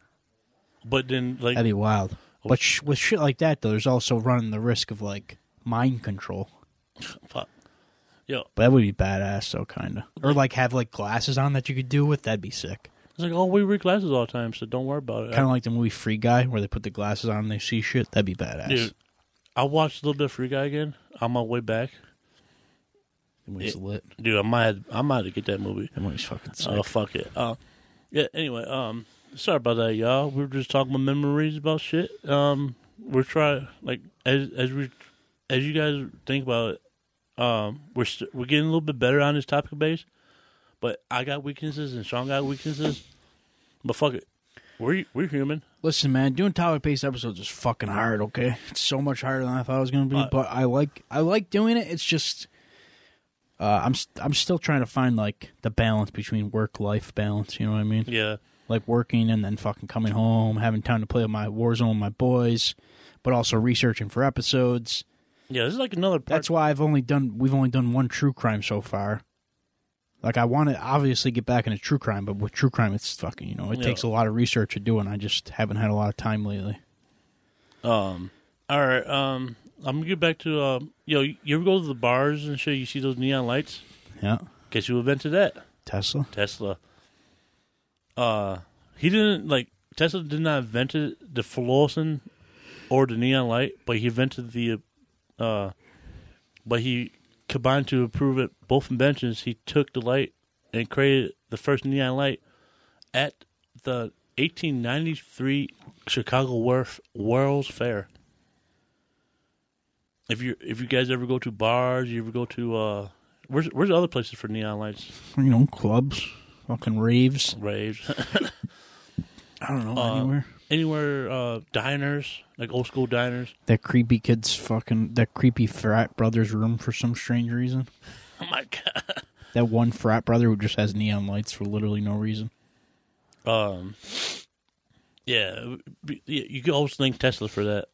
but then like That'd be wild. Oh. But sh- with shit like that though, there's also running the risk of like mind control. [SIGHS] fuck. Yo, But that would be badass, though, kind of. Or like have like glasses on that you could do with. That'd be sick. It's like oh we wear glasses all the time, so don't worry about it. Kind of like the movie Free Guy, where they put the glasses on and they see shit. That'd be badass. Dude, I watched a little bit of Free Guy again on my way back. the movie's lit. Dude, I might I might have to get that movie. The movie's fucking sick. Oh fuck it. Uh, yeah. Anyway, um, sorry about that, y'all. We were just talking about memories about shit. Um, we're trying like as as we as you guys think about it, um, we're st- we're getting a little bit better on this topic base. But I got weaknesses and Sean got weaknesses. But fuck it, we're we're human. Listen, man, doing topic based episodes is fucking hard. Okay, it's so much harder than I thought it was gonna be. Uh, but I like I like doing it. It's just uh, I'm st- I'm still trying to find like the balance between work life balance. You know what I mean? Yeah. Like working and then fucking coming home, having time to play with my Warzone with my boys, but also researching for episodes. Yeah, this is like another part. That's why I've only done we've only done one true crime so far. Like I want to obviously get back into true crime, but with true crime, it's fucking you know it Yeah. takes a lot of research to do, and I just haven't had a lot of time lately. Um, all right. Um, I'm gonna get back to uh, yo. You ever go to the bars and shit? You see those neon lights? Yeah, Guess who invented that? Tesla. Tesla. Uh, he didn't like Tesla did not invent it, the fluorescent or the neon light, but he invented the, uh, but he combined to improve it both inventions. He took the light and created the first neon light at the 1893 Chicago Worf- World's Fair. If you if you guys ever go to bars, you ever go to uh, where's where's the other places for neon lights? You know, clubs, fucking raves. raves, [LAUGHS] I don't know Uh, anywhere. Anywhere, uh, diners, like old school diners. That creepy kid's fucking that creepy frat brother's room for some strange reason. [LAUGHS] Oh my god. That one frat brother who just has neon lights for literally no reason. Um, yeah, you can always thank Tesla for that.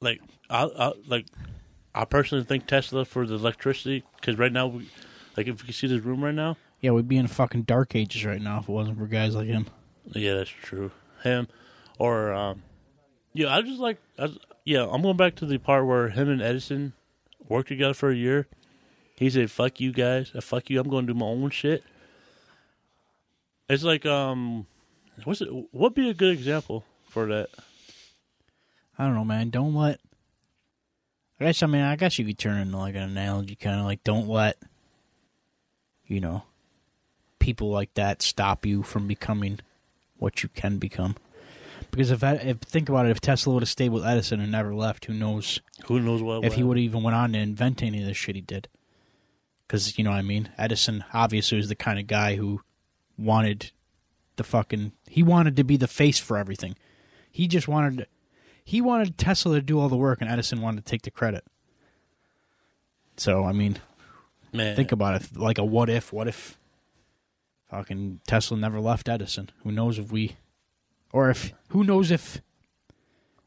Like, I, I like, I personally thank Tesla for the electricity because right now, we, like, if you see this room right now, Yeah, we'd be in fucking dark ages right now if it wasn't for guys like him. yeah, that's true. Him, or um, yeah, I just like, I, yeah, I'm going back to the part where him and Edison worked together for a year. He said, "Fuck you guys, uh, fuck you. I'm going to do my own shit." It's like, um, what's it? What be a good example for that? I don't know, man. Don't let. I guess I mean I guess you could turn into like an analogy, kind of like don't let, you know, people like that stop you from becoming what you can become. Because if, I, if think about it, if Tesla would have stayed with Edison and never left, who knows Who knows what? if he would have even went on to invent any of the shit he did. Because you know what I mean. Edison obviously was the kind of guy who wanted the fucking. He wanted to be the face for everything. He just wanted. He wanted Tesla to do all the work, and Edison wanted to take the credit. So I mean, man. think about it like a what if? What if? Fucking Tesla never left Edison. Who knows if we, or if who knows if.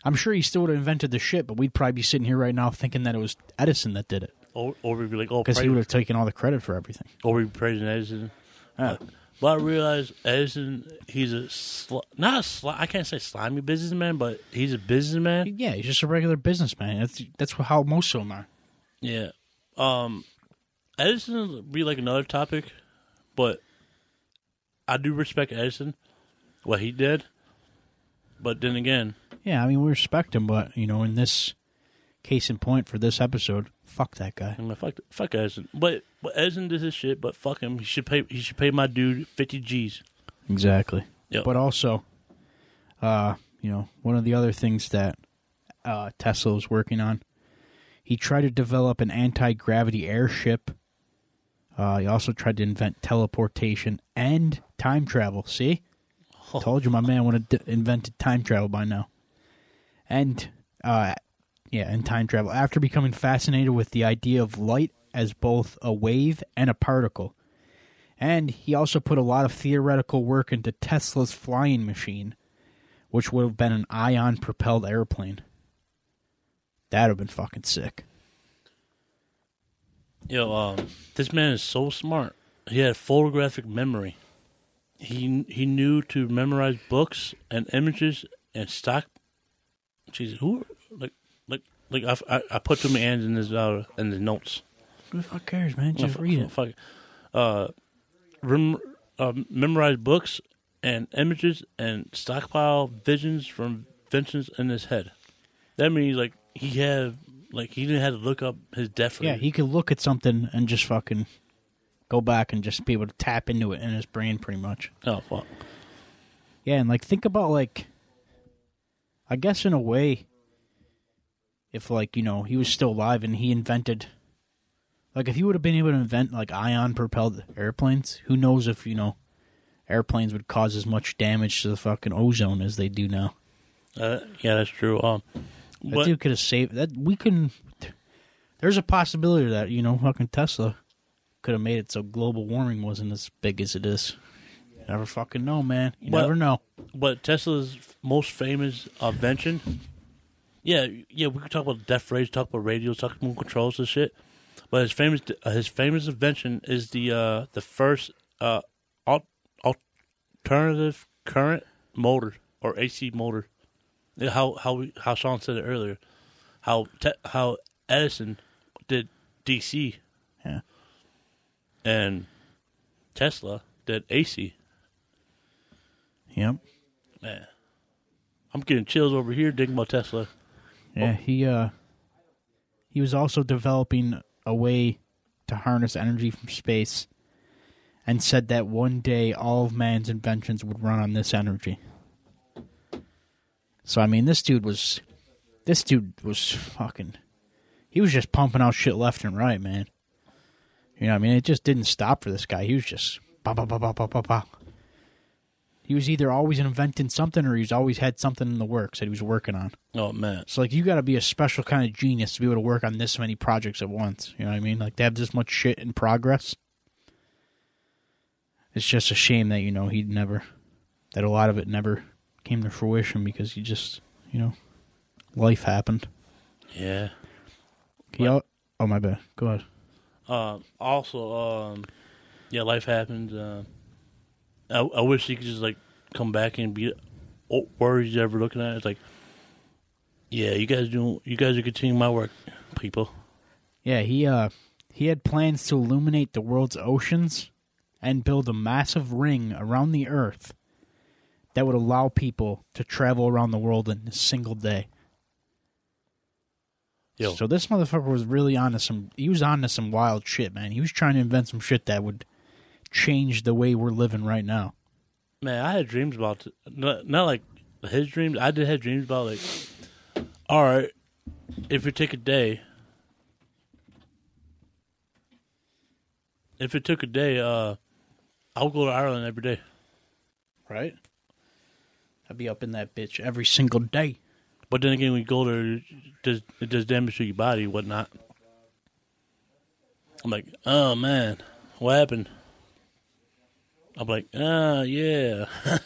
I'm sure he still would have invented the shit, but we'd probably be sitting here right now thinking that it was Edison that did it or, or we'd be like, oh, because he would have taken all the credit for everything. or we'd be praising Edison. Yeah. But I realized Edison, he's a sl- not a sli- I can't say slimy businessman, but he's a businessman. Yeah, he's just a regular businessman. That's that's how most of them are. Yeah. Um, Edison would be like another topic, but I do respect Edison, what he did. But then again, Yeah, I mean we respect him, but you know, in this case in point for this episode, fuck that guy. I mean, fuck, fuck Edison. But but Edison did his shit. But fuck him. He should pay. He should pay my dude fifty G's. Exactly. Yep. But also, uh, you know, one of the other things that uh, Tesla was working on, he tried to develop an anti gravity airship. Uh, he also tried to invent teleportation and time travel. See, Oh. [LAUGHS] told you my man would have d- invented time travel by now. And uh, yeah, and time travel. After becoming fascinated with the idea of light as both a wave and a particle. And he also put a lot of theoretical work into Tesla's flying machine, which would have been an ion propelled airplane. That would have been fucking sick. Yo, um, this man is so smart. He had photographic memory. He he knew to memorize books and images and stock. Jesus, who like like like I, I, I put too many hands in his uh in the notes. Who the fuck cares, man? Just Fuck- read it. Fuck. it. Uh, rem, uh, memorize books and images and stockpile visions from inventions in his head. That means like he had like he didn't have to look up his death. Yeah, rate. he could look at something and just fucking go back and just be able to tap into it in his brain pretty much. Oh fuck. Yeah, and like think about like I guess in a way if like, you know, he was still alive and he invented like if he would have been able to invent like ion propelled airplanes, who knows if, you know, airplanes would cause as much damage to the fucking ozone as they do now. Uh, yeah, that's true. Um, That but dude could have saved that we can there's a possibility that, you know, fucking Tesla could have made it so global warming wasn't as big as it is. You never fucking know, man. You Well- never know. but Tesla's most famous invention. Yeah, yeah, we could talk about death rays, talk about radios, talk about controls and shit. But his famous uh, his famous invention is the uh, the first uh, al- alternative current motor or AC motor. Yeah, How how we, how Sean said it earlier, how te- how Edison did DC Yeah. And Tesla did AC. Yep. Man, I'm getting chills over here thinking about Tesla. Yeah, he uh he was also developing a way to harness energy from space and said that one day all of man's inventions would run on this energy. So I mean this dude was this dude was fucking he was just pumping out shit left and right, man. You know, what I mean it just didn't stop for this guy. He was just bah, bah, bah, bah, bah, bah, bah. He was either always inventing something or he's always had something in the works that he was working on. Oh man, So like you got to be a special kind of genius to be able to work on this many projects at once. You know what I mean? Like to have this much shit in progress. It's just a shame that you know he never, that a lot of it never came to fruition because he just, you know, life happened. yeah. He oh my bad. Go ahead. Uh, also, um, yeah, life happens. Uh, I, I wish he could just like come back and be oh, words you ever looking at. It's like, yeah, you guys do. You guys are continuing my work, people. Yeah, he uh he had plans to illuminate the world's oceans and build a massive ring around the earth that would allow people to travel around the world in a single day. Yo, So this motherfucker was really on to some he was on to some wild shit, man. He was trying to invent some shit that would change the way we're living right now. man, I had dreams about not, not like his dreams. I did have dreams about like, all right, if you take a day, if it took a day, uh, I'll go to Ireland every day. Right? I'd be up in that bitch every single day. But then again, when you go there, does, it damage to your body, and whatnot. I'm like, oh man, what happened? I'm like, ah, yeah. [LAUGHS]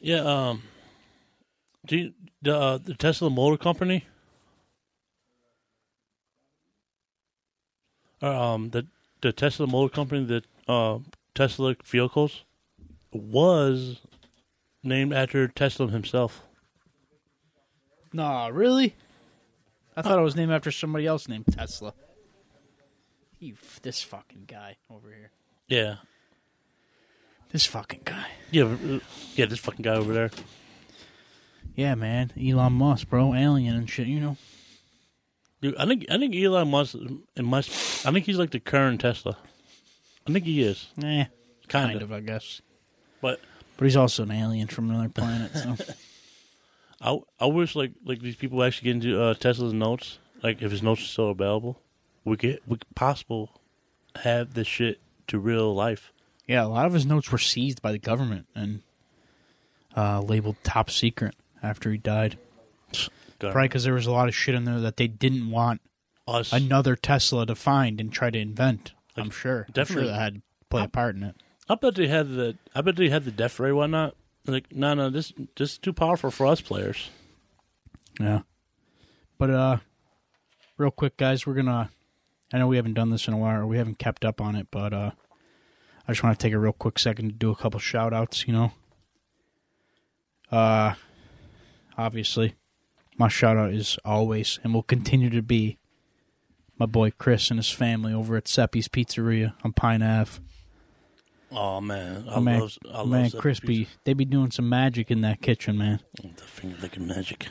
yeah, um, do you, the, uh, the Tesla Motor Company, or, um, the, the Tesla Motor Company, that, uh, Tesla vehicles was named after Tesla himself. Nah, really? I thought it was named after somebody else named Tesla. You, f- this fucking guy over here. Yeah, This fucking guy. yeah, uh, yeah. This fucking guy over there. Yeah, man. Elon Musk, bro. Alien and shit, you know. Dude, I think I think Elon Musk and Musk. I think he's like the current Tesla. I think he is Eh, kind, kind of. of, I guess. But But he's also an alien from another planet, so. [LAUGHS] I I wish like like these people actually get into uh, Tesla's notes. Like if his notes are still available, we could we could possible have this shit to real life. yeah, a lot of his notes were seized by the government and uh, labeled top secret after he died. God. Probably because there was a lot of shit in there that they didn't want Us. another Tesla to find and try to invent. I'm Like, sure. I'm definitely- sure that had to play a part in it. I bet they had the. I bet they had the death ray whatnot. Like no no this this is too powerful for us players. Yeah. But uh real quick guys, we're gonna I know we haven't done this in a while or we haven't kept up on it, but uh I just want to take a real quick second to do a couple shout outs, you know. Uh obviously my shout out is always and will continue to be my boy Chris and his family over at Seppi's Pizzeria on Pine Ave. Oh man, I man, love I man, love crispy. They be doing some magic in that kitchen, man. The finger licking magic.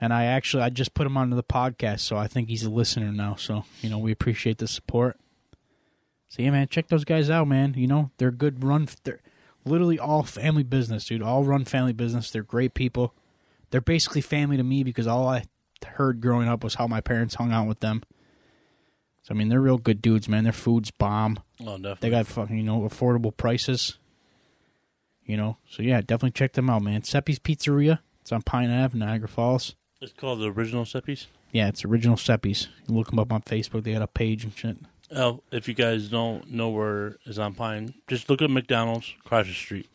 And I actually I just put him onto the podcast, so I think he's a listener now. So you know we appreciate the support. So yeah, man, check those guys out, man. You know they're good run. They're literally all family business, dude. All run family business. They're great people. They're basically family to me because all I heard growing up was how my parents hung out with them. So I mean, they're real good dudes, man. Their food's bomb. Oh, definitely. They got fucking you know affordable prices. You know, so yeah, definitely check them out, man. Seppi's Pizzeria. It's on Pine Ave, Niagara Falls. It's called the original Seppi's. Yeah, it's original Seppi's. You look them up on Facebook. They got a page and shit. Oh, if you guys don't know where is on Pine, just look at McDonald's across the street.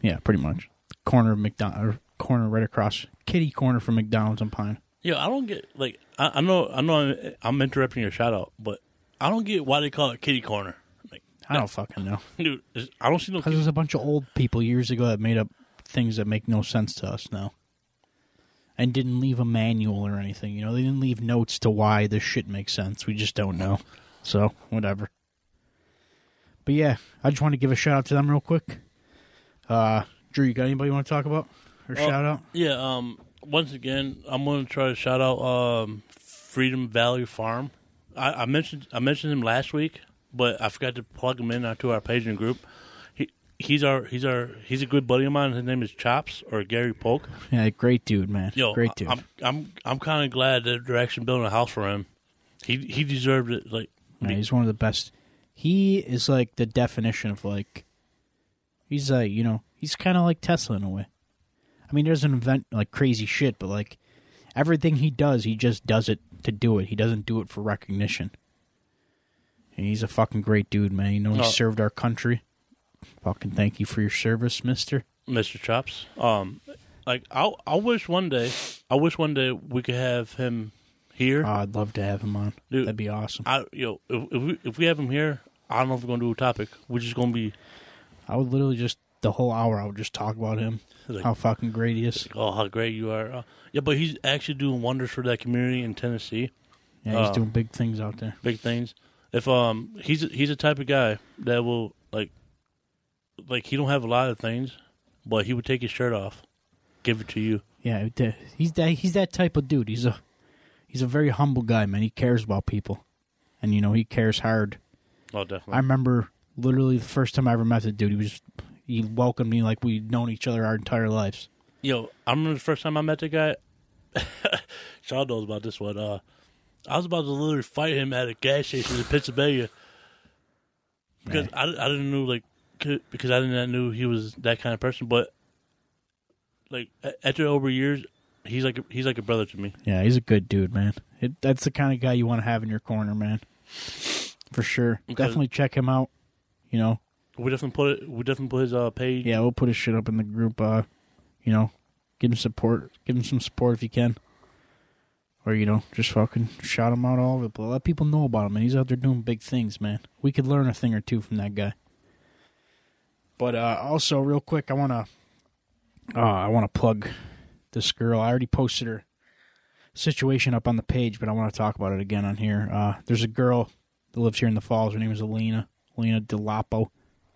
Yeah, pretty much. Corner of McDonald, corner right across, kitty corner from McDonald's on Pine. Yeah, I don't get like I, I know I know I'm, I'm interrupting your shout out, but I don't get why they call it kitty corner. Like, I don't fucking know. [LAUGHS] dude, I don't see no. Because there's a bunch of old people years ago that made up things that make no sense to us now. And didn't leave a manual or anything. You know, they didn't leave notes to why this shit makes sense. We just don't know. So, whatever. But yeah, I just want to give a shout out to them real quick. Uh, Drew, you got anybody you want to talk about? Or Oh. shout out? Yeah. Um. Once again, I'm going to try to shout out um Freedom Valley Farm. I, I mentioned I mentioned him last week, but I forgot to plug him in onto our page and group. He he's our he's our he's a good buddy of mine. His name is Chops or Gary Polk. Yeah, great dude, man. Yo, great dude. I'm I'm I'm kind of glad that they're actually building a house for him. He he deserved it. Like Yeah, he's one of the best. He is like the definition of like. He's like you know he's kind of like Tesla in a way. I mean, he doesn't invent like crazy shit, but like everything he does, he just does it to do it. He doesn't do it for recognition. And he's a fucking great dude, man. You know, he Oh. served our country. Fucking thank you for your service, Mister. Mr. Chops. Um, like I I wish one day I wish one day we could have him here. Oh, I'd love to have him on. Dude. That'd be awesome. I yo if, if we if we have him here, I don't know if we're gonna do a topic. We're just gonna be I would literally just the whole hour. I would just talk about him. like, How fucking great he is. oh how great you are. Uh, yeah, but he's actually doing wonders for that community in Tennessee. Yeah, he's Oh. doing big things out there. Big things. If um he's he's the type of guy that will like like he don't have a lot of things, but he would take his shirt off, give it to you. Yeah, he's that he's that type of dude. He's a he's a very humble guy, man. He cares about people, and you know he cares hard. Oh, definitely. I remember literally the first time I ever met the dude. He was he welcomed me like we'd known each other our entire lives. Yo, I remember the first time I met the guy. [LAUGHS] Sean knows about this one. Uh, I was about to literally fight him at a gas station in Pennsylvania because I, I didn't know like because I didn't know he was that kind of person. But like after over years, he's like a, he's like a brother to me. Yeah, he's a good dude, man. It, that's the kind of guy you want to have in your corner, man. For sure. Definitely check him out. You know, We definitely put it. We definitely put his uh page. yeah, we'll put his shit up in the group. Uh, you know, give him support. Give him some support if you can. Or you know, just fucking shout him out all over the place. Let people know about him, man. He's out there doing big things, man. We could learn a thing or two from that guy. But uh, also, real quick, I wanna, uh, I wanna plug this girl. I already posted her situation up on the page, but I want to talk about it again on here. Uh, there's a girl that lives here in the Falls. Her name is Alina, Alina DeLapo.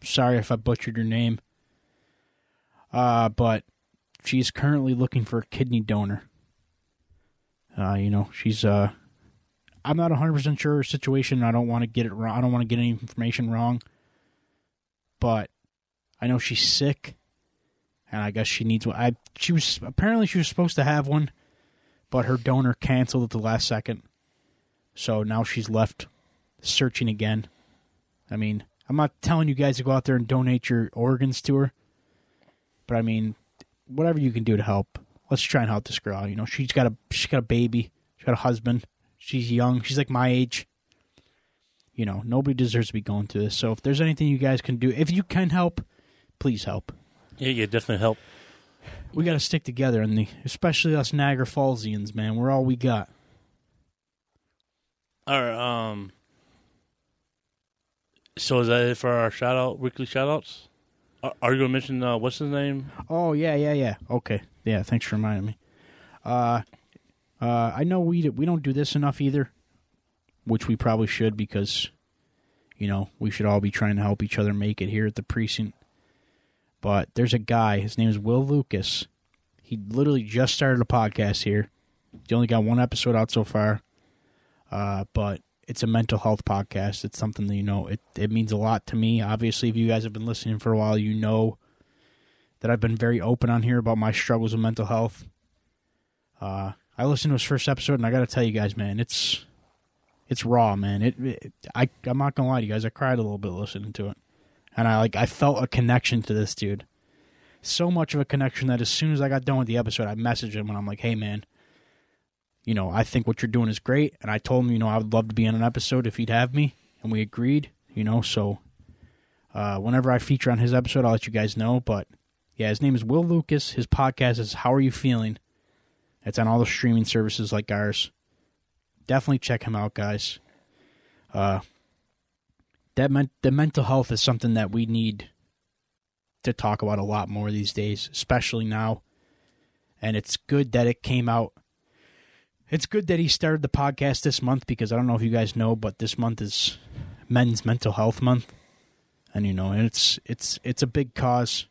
Sorry if I butchered your name. Uh, but she's currently looking for a kidney donor. Uh, you know, she's uh I'm not 100% sure her situation. I don't want to get it wrong. I don't want to get any information wrong. But I know she's sick and I guess she needs one. I she was apparently she was supposed to have one, but her donor canceled at the last second. So now she's left searching again. I mean, I'm not telling you guys to go out there and donate your organs to her, but I mean, whatever you can do to help. Let's try and help this girl. You know, she's got a she's got a baby, she's got a husband, she's young, she's like my age. You know, nobody deserves to be going through this. So if there's anything you guys can do, if you can help, please help. yeah, yeah, definitely help. We got to stick together, and the especially us Niagara Fallsians, man. We're all we got. All right. Um. So is that it for our shout out weekly shout outs? Are, are you gonna mention uh, what's his name? Oh yeah, yeah, yeah. Okay, yeah. Thanks for reminding me. Uh, uh, I know we we don't do this enough either, which we probably should because, you know, we should all be trying to help each other make it here at the precinct. But there's a guy. His name is Will Lucas. He literally just started a podcast here. He only got one episode out so far. Uh, but it's a mental health podcast. It's something that you know. It it means a lot to me. Obviously, if you guys have been listening for a while, you know that I've been very open on here about my struggles with mental health. Uh, I listened to his first episode, and I got to tell you guys, man, it's it's raw, man. It, it I I'm not gonna lie to you guys, I cried a little bit listening to it, and I like I felt a connection to this dude, so much of a connection that as soon as I got done with the episode, I messaged him and I'm like, hey man, you know I think what you're doing is great, and I told him you know I would love to be on an episode if he'd have me, and we agreed, you know so. Uh, whenever I feature on his episode, I'll let you guys know. But yeah, his name is Will Lucas. His podcast is How Are You Feeling? It's on all the streaming services like ours. Definitely check him out, guys. Uh, that men- the mental health is something that we need to talk about a lot more these days, especially now. And it's good that it came out. It's good that he started the podcast this month because I don't know if you guys know, but this month is Men's Mental Health Month, and you know, it's it's it's a big cause.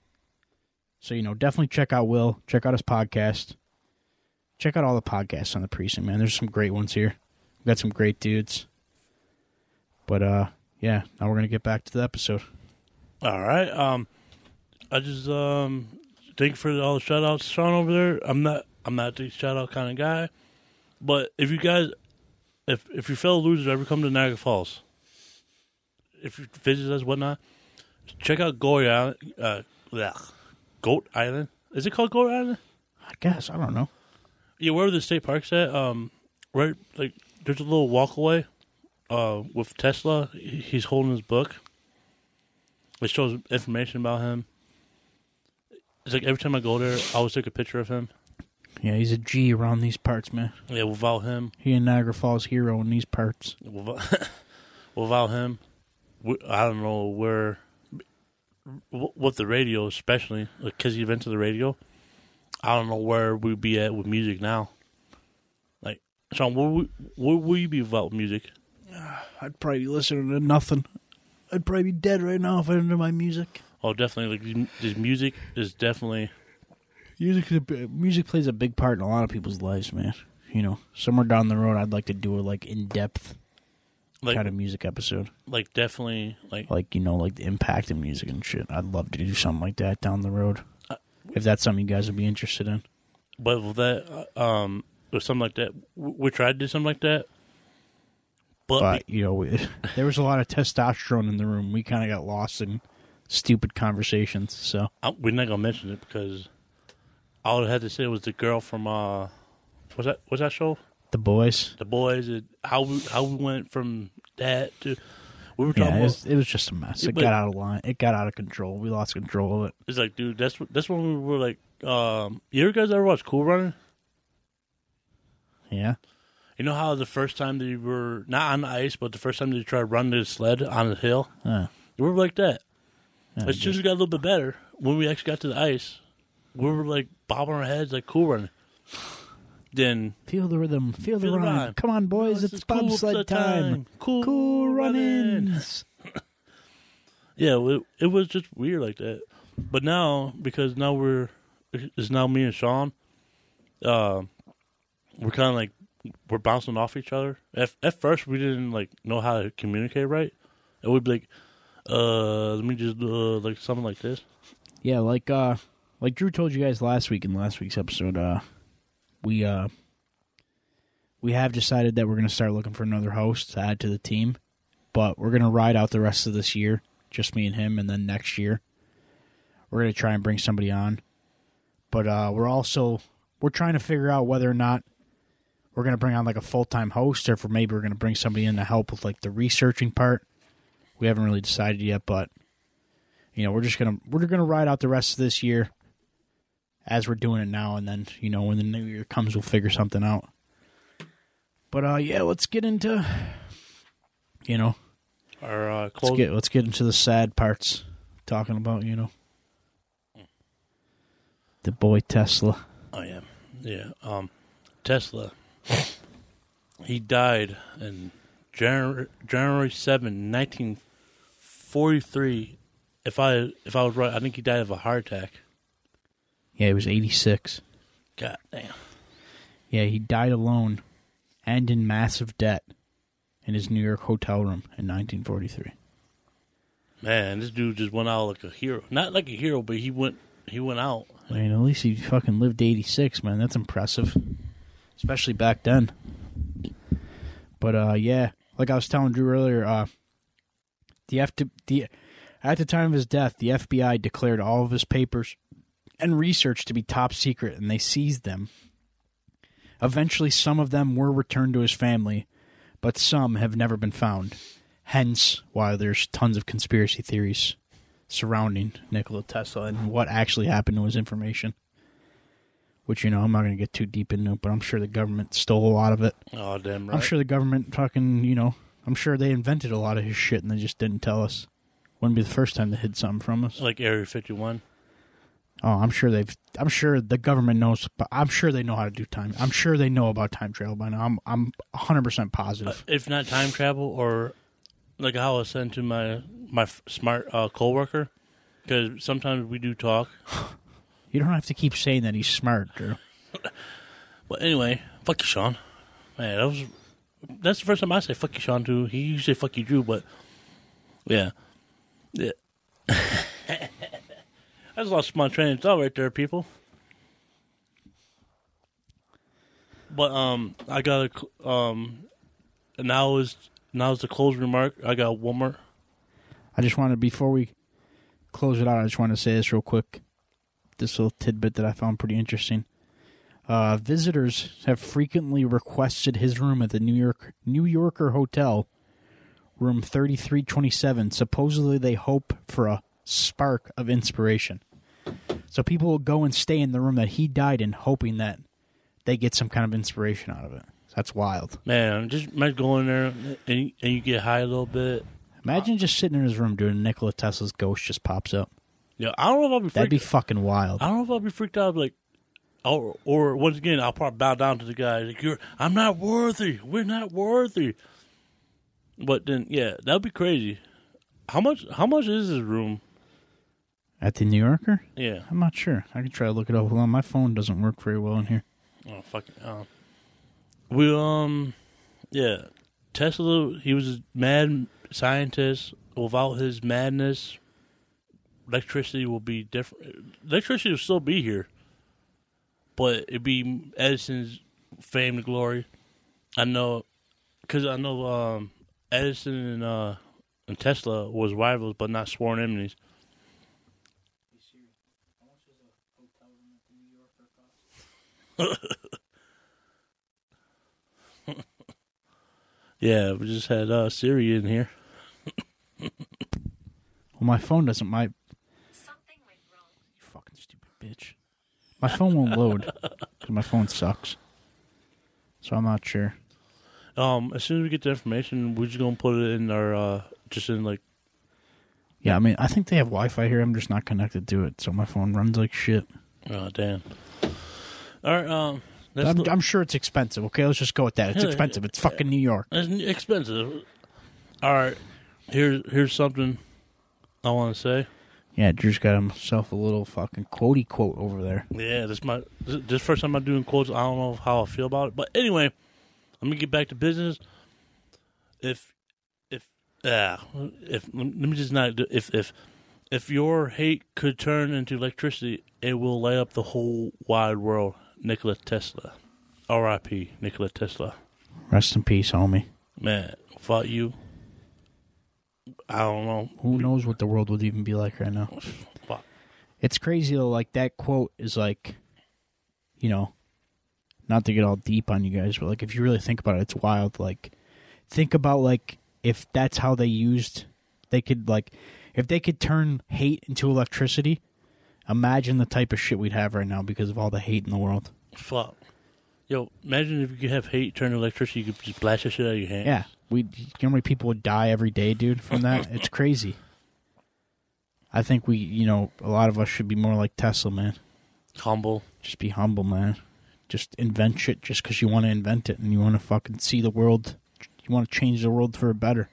So you know, definitely check out Will, check out his podcast, check out all the podcasts on the precinct. Man, there's some great ones here. We got some great dudes. But uh, yeah, now we're gonna get back to the episode. All right. Um, I just um thank you for all the shout outs, Sean over there. I'm not I'm not the shout out kind of guy, but if you guys, if if your fellow losers ever come to Niagara Falls, if you visit us whatnot, check out Goat Island. Uh, blech. Goat Island. Is it called Goat Island? I guess I don't know. Yeah, wherever the state park's at. Um, right, like there's a little walkaway. Uh, with Tesla, he's holding his book. It shows information about him. It's like every time I go there, I always take a picture of him. Yeah, he's a G around these parts, man. Yeah, without him, He and Niagara Falls hero in these parts. without, [LAUGHS] without him, we- I don't know where. w- With the radio, especially because he invented the radio, I don't know where we'd be at with music now. Like, Sean, where we where will you be without music? [SIGHS] I'd probably be listening to nothing. I'd probably be dead right now if I didn't do my music. Oh, definitely. Like this music is definitely Music, is a music plays a big part in a lot of people's lives, man. You know, somewhere down the road, I'd like to do a like in depth like kind of music episode, like definitely like like you know, like the impact of music and shit. I'd love to do something like that down the road, if that's something you guys would be interested in. but with that uh, um or something like that we, we tried to do something like that but, But you know, we, [LAUGHS] there was a lot of testosterone in the room. We kind of got lost in stupid conversations. So I, we're not gonna mention it because all I had to say was the girl from uh what's that was that show the boys, the boys and how we how we went from that to we were talking yeah, it about was, it was just a mess. Yeah, It got out of line. It got out of control. We lost control of it. it's like dude that's what- that's when we were like um you ever guys ever watch Cool Running Yeah. you know how the first time they were not on the ice but the first time they tried to run the sled on the hill Uh, we were like that yeah, as we got a little bit better, when we actually got to the ice, we were like bobbing our heads like cool running. Then Feel the rhythm. Feel the Feel the rhyme. rhyme. Come on, boys. This It's is cool bobsled sled time. Cool, Cool runnings. [COUGHS] Yeah, it, it was just weird like that. But now, because now we're it's now me and Sean, uh, we're kind of like we're bouncing off each other. At at first, we didn't like know how to communicate right. It would be like, uh, let me just uh, like something like this. Yeah, like uh like Drew told you guys last week in last week's episode, uh we uh we have decided that we're gonna start looking for another host to add to the team. But we're gonna ride out the rest of this year, just me and him, and then next year we're gonna try and bring somebody on. But uh we're also we're trying to figure out whether or not we're gonna bring on like a full time host or if we're maybe we're gonna bring somebody in to help with like the researching part. We haven't really decided yet, but you know, we're just gonna we're gonna ride out the rest of this year as we're doing it now, and then you know when the new year comes, we'll figure something out. But uh, yeah, let's get into you know Our uh, let's get let's get into the sad parts, talking about you know the boy Tesla. Oh yeah, yeah. Um, Tesla. he died in January January 7, nineteen forty three. If I if I was right, I think he died of a heart attack. Yeah, he was eighty six. God damn. Yeah, he died alone and in massive debt in his New York hotel room in 1943. Man, this dude just went out like a hero. Not like a hero, but he went he went out. I mean, at least he fucking lived 86, man. That's impressive. Especially back then. But, uh, yeah, like I was telling Drew earlier, uh, the F- the at the time of his death, the FBI declared all of his papers and research to be top secret, and they seized them. Eventually, some of them were returned to his family, but some have never been found. Hence, why there's tons of conspiracy theories surrounding Nikola Tesla and what actually happened to his information. which you know I'm not going to get too deep into, but I'm sure the government stole a lot of it. Oh damn right. I'm sure the government fucking, you know, I'm sure they invented a lot of his shit and they just didn't tell us. Wouldn't be the first time they hid something from us. like Area 51. Oh, I'm sure they've. I'm sure the government knows. But I'm sure they know how to do time. I'm sure they know about time travel by now. I'm. I'm 100 percent Uh, positive. if not time travel or like how I was sent to my my smart uh, coworker because sometimes we do talk. [LAUGHS] You don't have to keep saying that he's smart, Drew. [LAUGHS] But anyway, fuck you, Sean. Man, that was that's the first time I say fuck you, Sean. Too. He usually fuck you, Drew. But yeah, yeah. [LAUGHS] I lost my train of thought right there, people. But um, I got a um, now is now is the closing remark. I got one more. I just wanted before we close it out. I just want to say this real quick. This little tidbit that I found pretty interesting. Uh, visitors have frequently requested his room at the New York New Yorker Hotel, room thirty three twenty seven. Supposedly, they hope for a spark of inspiration. So people will go and stay in the room that he died in, hoping that they get some kind of inspiration out of it. That's wild. Man, just might go in there and you, and you get high a little bit. Imagine just sitting in his room doing Nikola Tesla's ghost just pops up. Yeah, I don't know if I'll be That'd be fucking wild. I don't know if I'll be freaked out. Like, or or once again, I'll probably bow down to the guy. Like, you're, I'm not worthy. We're not worthy. But then, yeah, that'd be crazy. How much? How much is this room? At the New Yorker? Yeah. I'm not sure. I can try to look it up. Hold on, my phone doesn't work very well in here. Oh fucking. Um, we um, yeah, Tesla. He was a mad scientist. Without his madness, electricity will be different. Electricity will still be here, but it'd be Edison's fame and glory. I know, because I know um, Edison and uh, and Tesla was rivals, but not sworn enemies. [LAUGHS] Yeah, we just had uh, Siri in here. Well, my phone doesn't. My you Something went wrong. fucking stupid bitch. My phone won't load [LAUGHS] because my phone sucks. So I'm not sure. Um, as soon as we get the information, we're just gonna put it in our uh, just in like Yeah, I mean, I think they have Wi-Fi here. I'm just not connected to it, so my phone runs like shit. oh damn. All right, um, I'm, I'm sure it's expensive. Okay, let's just go with that. It's Yeah, expensive. It's fucking New York. It's expensive. All right, here's here's something I want to say. Yeah, Drew's got himself a little fucking quotey quote over there. Yeah, this my this, this first time I'm doing quotes. I don't know how I feel about it, but anyway, let me get back to business. If if yeah, if let me just not do- if if if your hate could turn into electricity, it will light up the whole wide world. Nikola Tesla, R.I.P. Nikola Tesla. Rest in peace, homie. Man, without you, I don't know. Who knows what the world would even be like right now? Fuck. It's crazy though. Like that quote is like, you know, not to get all deep on you guys, but like if you really think about it, it's wild. Like, think about like if that's how they used, they could like, if they could turn hate into electricity. Imagine the type of shit we'd have right now because of all the hate in the world. Fuck. Yo, imagine if you could have hate turn electricity, you could just blast that shit out of your hand. Yeah, we. You know how many people would die every day, dude, from that? it's [COUGHS] crazy. I think we, you know, a lot of us should be more like Tesla, man. Humble. Just be humble, man. Just invent shit just because you want to invent it and you want to fucking see the world. You want to change the world for a better.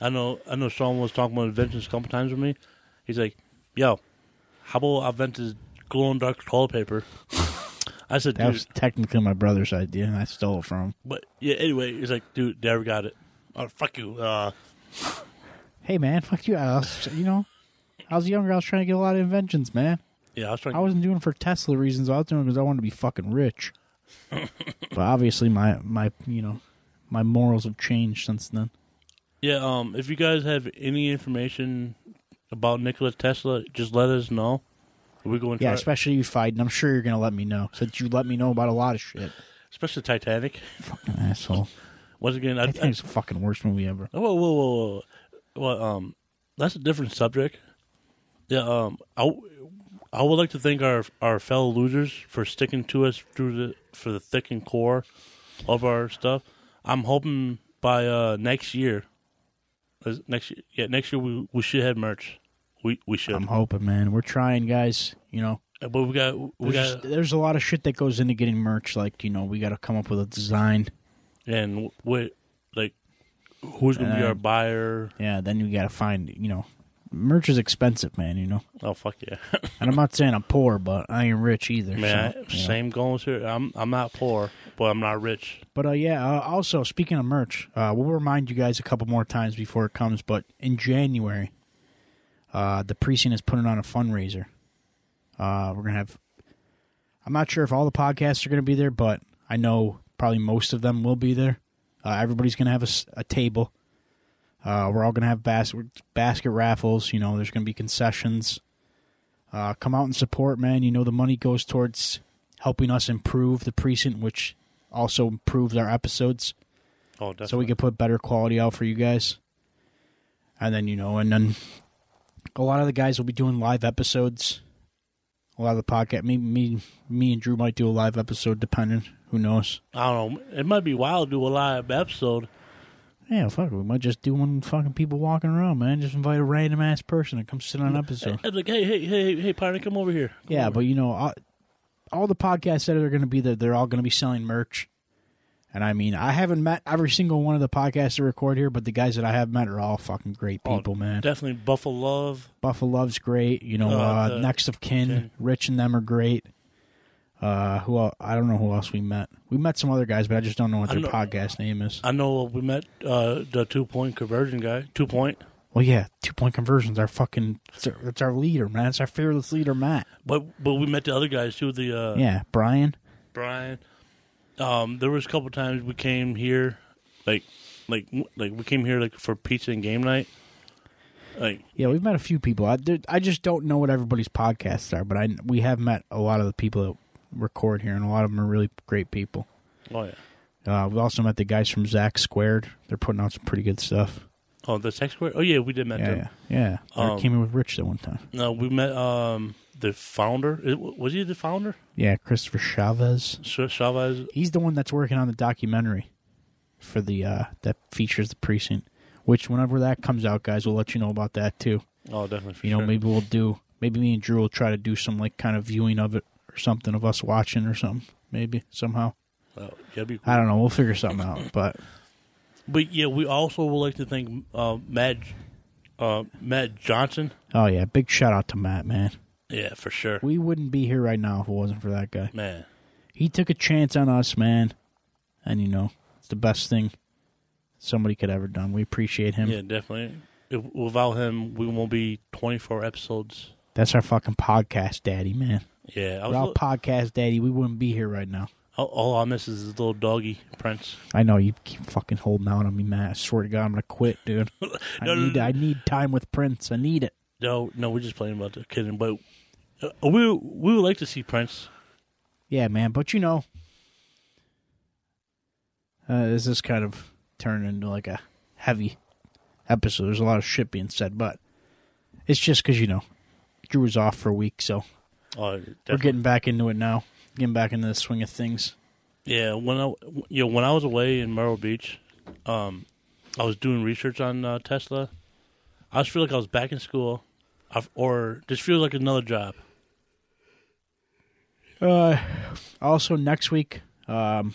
I know I know Sean was talking about inventions a couple times with me. He's like, Yo, how about I invented glow in dark toilet paper? I said, That dude was technically my brother's idea, and I stole it from him. but yeah, anyway, he's like, dude, never got it. Oh fuck you. Uh Hey, man, fuck you. I was, you know, I was younger. I was trying to get a lot of inventions, man. yeah, I was trying I wasn't doing it for Tesla reasons. I was doing it because I wanted to be fucking rich. [LAUGHS] but obviously, my my you know my morals have changed since then. Yeah, um if you guys have any information about Nikola Tesla, just let us know. We're going to Yeah, especially you fighting. I'm sure you're gonna let me know. Since you let me know about a lot of shit. especially Titanic. [LAUGHS] Fucking asshole. Once again, I, I, Titanic's the fucking worst movie ever. Whoa, whoa, whoa, whoa! Well, um, that's a different subject. Yeah, um, I, I would like to thank our our fellow losers for sticking to us through the for the thick and core of our stuff. I'm hoping by uh, next year, next year, yeah, next year we we should have merch. We we should, I'm hoping, man. We're trying, guys. You know, Uh, but we got we there's, got there's a lot of shit that goes into getting merch. Like, you know, we got to come up with a design. and what like who's gonna be Uh, our buyer? Yeah, then you got to find, you know, merch is expensive, man. You know, Oh fuck yeah, [LAUGHS] and I'm not saying I'm poor, but I ain't rich either. man! so, I- you know. same goals here. I'm I'm not poor, but I'm not rich. But uh, yeah, uh, also speaking of merch, uh, we'll remind you guys a couple more times before it comes. But in January, uh, the precinct is putting on a fundraiser. Uh, we're gonna have. I'm not sure if all the podcasts are gonna be there, but I know probably most of them will be there. Uh, everybody's gonna have a, a table. Uh, we're all gonna have bas- basket raffles. You know, there's gonna be concessions. Uh, come out and support, man. You know, the money goes towards helping us improve the precinct, which also improves our episodes Oh, definitely. so we can put better quality out for you guys. And then you know, and then a lot of the guys will be doing live episodes. A lot of the podcast, me, me, me, and Drew might do a live episode, depending. Who knows? I don't know. It might be wild to do a live episode. Yeah, fuck. it, We might just do one fucking people walking around, man. Just invite a random ass person to come sit on an episode. It's like, hey, hey, hey, hey, partner, come over here. Come Yeah, over. but you know, all, all the podcasts that are going to be there, they're all going to be selling merch. And I mean, I haven't met every single one of the podcasts that record here, but the guys that I have met are all fucking great Oh, people, man. definitely Buffalo Love. Buffalo Love's great. You know, Uh, uh, Next of Kin, Kin. Rich and them are great. Uh, who el I don't know who else we met. We met some other guys, but I just don't know what I their know- podcast name is. I know we met uh, the two point conversion guy. Two point, Well, yeah, two point conversions. Our fucking it's our, it's our leader, man. It's our fearless leader, Matt. but but we met the other guys too. The uh, yeah, Brian. Brian. Um, there was a couple times we came here, like like like we came here like for pizza and game night. Like Yeah, we've met a few people. I, there- I just don't know what everybody's podcasts are, but I we have met a lot of the people that record here, and a lot of them are really great people. oh yeah, Uh, we've also met the guys from Zach Squared. They're putting out some pretty good stuff. oh the Zach Squared. Oh yeah, we did met Yeah, them. yeah, yeah. Um, came in with Rich that one time. No, we met um the founder. Was he the founder? Yeah, Christopher Chavez. Chavez. He's the one that's working on the documentary for the uh that features the precinct. Which whenever that comes out, guys, we'll let you know about that too. Oh, definitely. For You know, sure. maybe we'll do maybe me and Drew will try to do some like kind of viewing of it or something of us watching or something. Maybe somehow. Be cool. I don't know. We'll figure something out. [LAUGHS] But But yeah, we also would like to thank uh, Matt uh, Matt Johnson. oh yeah, big shout out to Matt, man. Yeah, for sure. We wouldn't be here right now if it wasn't for that guy. Man, He took a chance on us, man. And you know, it's the best thing somebody could ever done. We appreciate him. yeah, definitely. If, without him, we won't be twenty four episodes. That's our fucking podcast daddy, man. Yeah, I was, Without podcast daddy, we wouldn't be here right now. all, all I miss is his little doggy Prince. I know you keep fucking holding out on me, Matt. I swear to God, I'm gonna quit, dude. [LAUGHS] I No, no, need, no. I need time with Prince. I need it. No, no, we're just playing about the kidding. But uh, we we would like to see Prince. Yeah, man. But you know, uh, this is kind of turning into like a heavy episode. There's a lot of shit being said, but it's just because you know Drew was off for a week, so Oh, we're getting back into it now. Getting back into the swing of things. Yeah, when I you know when I was away in Myrtle Beach, um, I was doing research on uh, Tesla. I just feel like I was back in school, I've, or just feel like another job. Uh, also next week, um,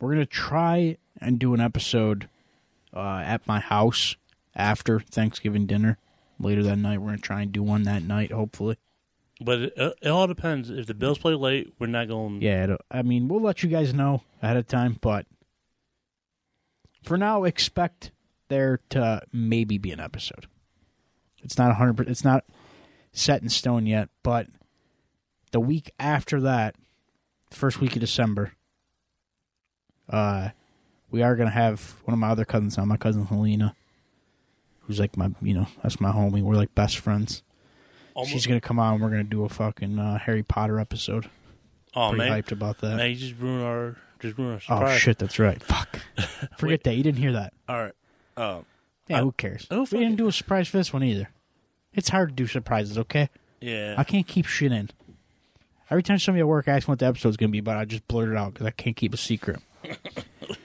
we're gonna try and do an episode uh, at my house after Thanksgiving dinner. Later that night, we're gonna try and do one that night, hopefully. But it, it all depends. If the Bills play late, we're not going. Yeah, it'll- I mean, we'll let you guys know ahead of time, but for now, expect there to maybe be an episode. It's not 100%, It's not set in stone yet, but the week after that, first week of December, uh, we are gonna have one of my other cousins on. My cousin Helena, who's like my, you know, that's my homie. We're like best friends. Almost, She's gonna come on. and We're gonna do a fucking uh, Harry Potter episode. oh Pretty man, hyped about that. man, you just ruined our just ruined our Oh shit, that's right. Fuck. [LAUGHS] Forget that. You didn't hear that. All right. Um, Yeah, I- who cares? Oh, we didn't it. do a surprise for this one either. It's hard to do surprises, okay? yeah. I can't keep shit in. Every time somebody at work asks me what the episode's going to be about, I just blurt it out because I can't keep a secret. [LAUGHS] but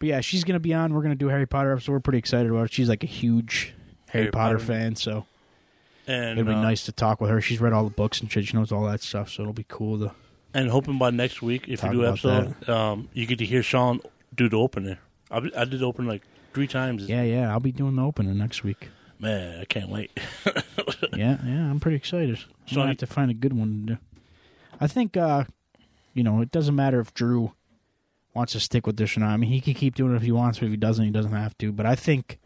yeah, she's going to be on. We're going to do Harry Potter episode. We're pretty excited about it. She's like a huge Harry, Harry Potter, Potter. fan, so And it'll be uh, nice to talk with her. She's read all the books and shit. She knows all that stuff, so it'll be cool to. And hoping by next week, if you do episode, um, you get to hear Sean do the opener. I, I did open like three times. Yeah, yeah, I'll be doing the opening next week. Man, I can't wait. [LAUGHS] yeah, yeah, I'm pretty excited. So So I have to find a good one to do. I think, uh, you know, it doesn't matter if Drew wants to stick with this or not. I mean, he can keep doing it if he wants but If he doesn't, he doesn't have to. But I think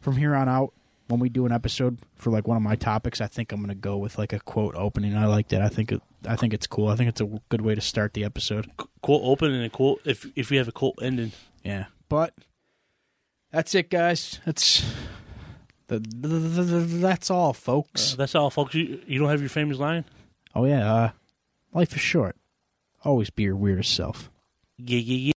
from here on out, when we do an episode for like one of my topics, I think I'm going to go with like a quote opening. I liked it. I think it, I think it's cool. I think it's a good way to start the episode. cool opening and a cool if if you have a cool ending. Yeah, but that's it, guys. That's the, the, the, the- that's all, folks. Uh, that's all, folks. You you don't have your famous line. Oh yeah, uh, life is short. Always be your weirdest self. Yeah, yeah, yeah.